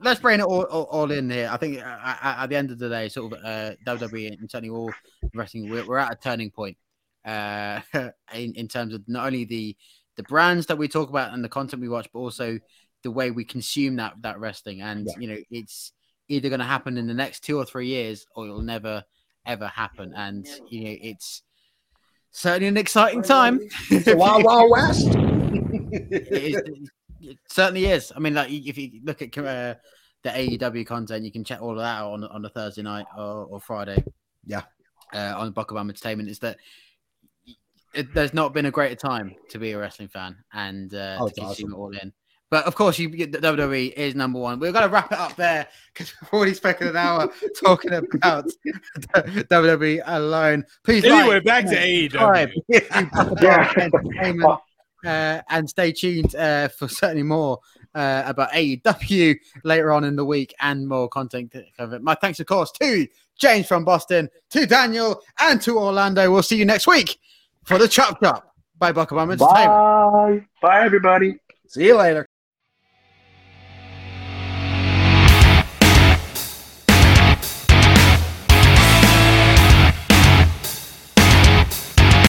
let's bring it all, all, all in here. I think uh, at, at the end of the day, sort of uh, WWE and certainly all wrestling, we're, we're at a turning point uh, in in terms of not only the the brands that we talk about and the content we watch, but also the way we consume that that wrestling. And
Yeah.
you know, it's either going to happen in the next two or three years, or it'll never ever happen. And you know, it's certainly an exciting time.
Wild Wild West.
it, is, it certainly is. I mean, like if you look at uh, the AEW content, you can check all of that out on on a Thursday night or, or Friday.
Yeah.
uh, on Buckle Entertainment is that it, there's not been a greater time to be a wrestling fan and uh,
Oh,
to
it's
consume
awesome.
it all in. But of course, you the WWE is number one. We're gonna wrap it up there because we've already spent an hour talking about WWE alone. Please
Anyway,
like,
back to
comment,
AEW.
subscribe to Buckle
Yeah.
Entertainment, uh, and stay tuned uh, for certainly more uh, about AEW later on in the week and more content to cover. My thanks, of course, to James from Boston, to Daniel, and to Orlando. We'll see you next week for the Chop Shop by Buckle Entertainment.
Bye. Bye, everybody.
See you later.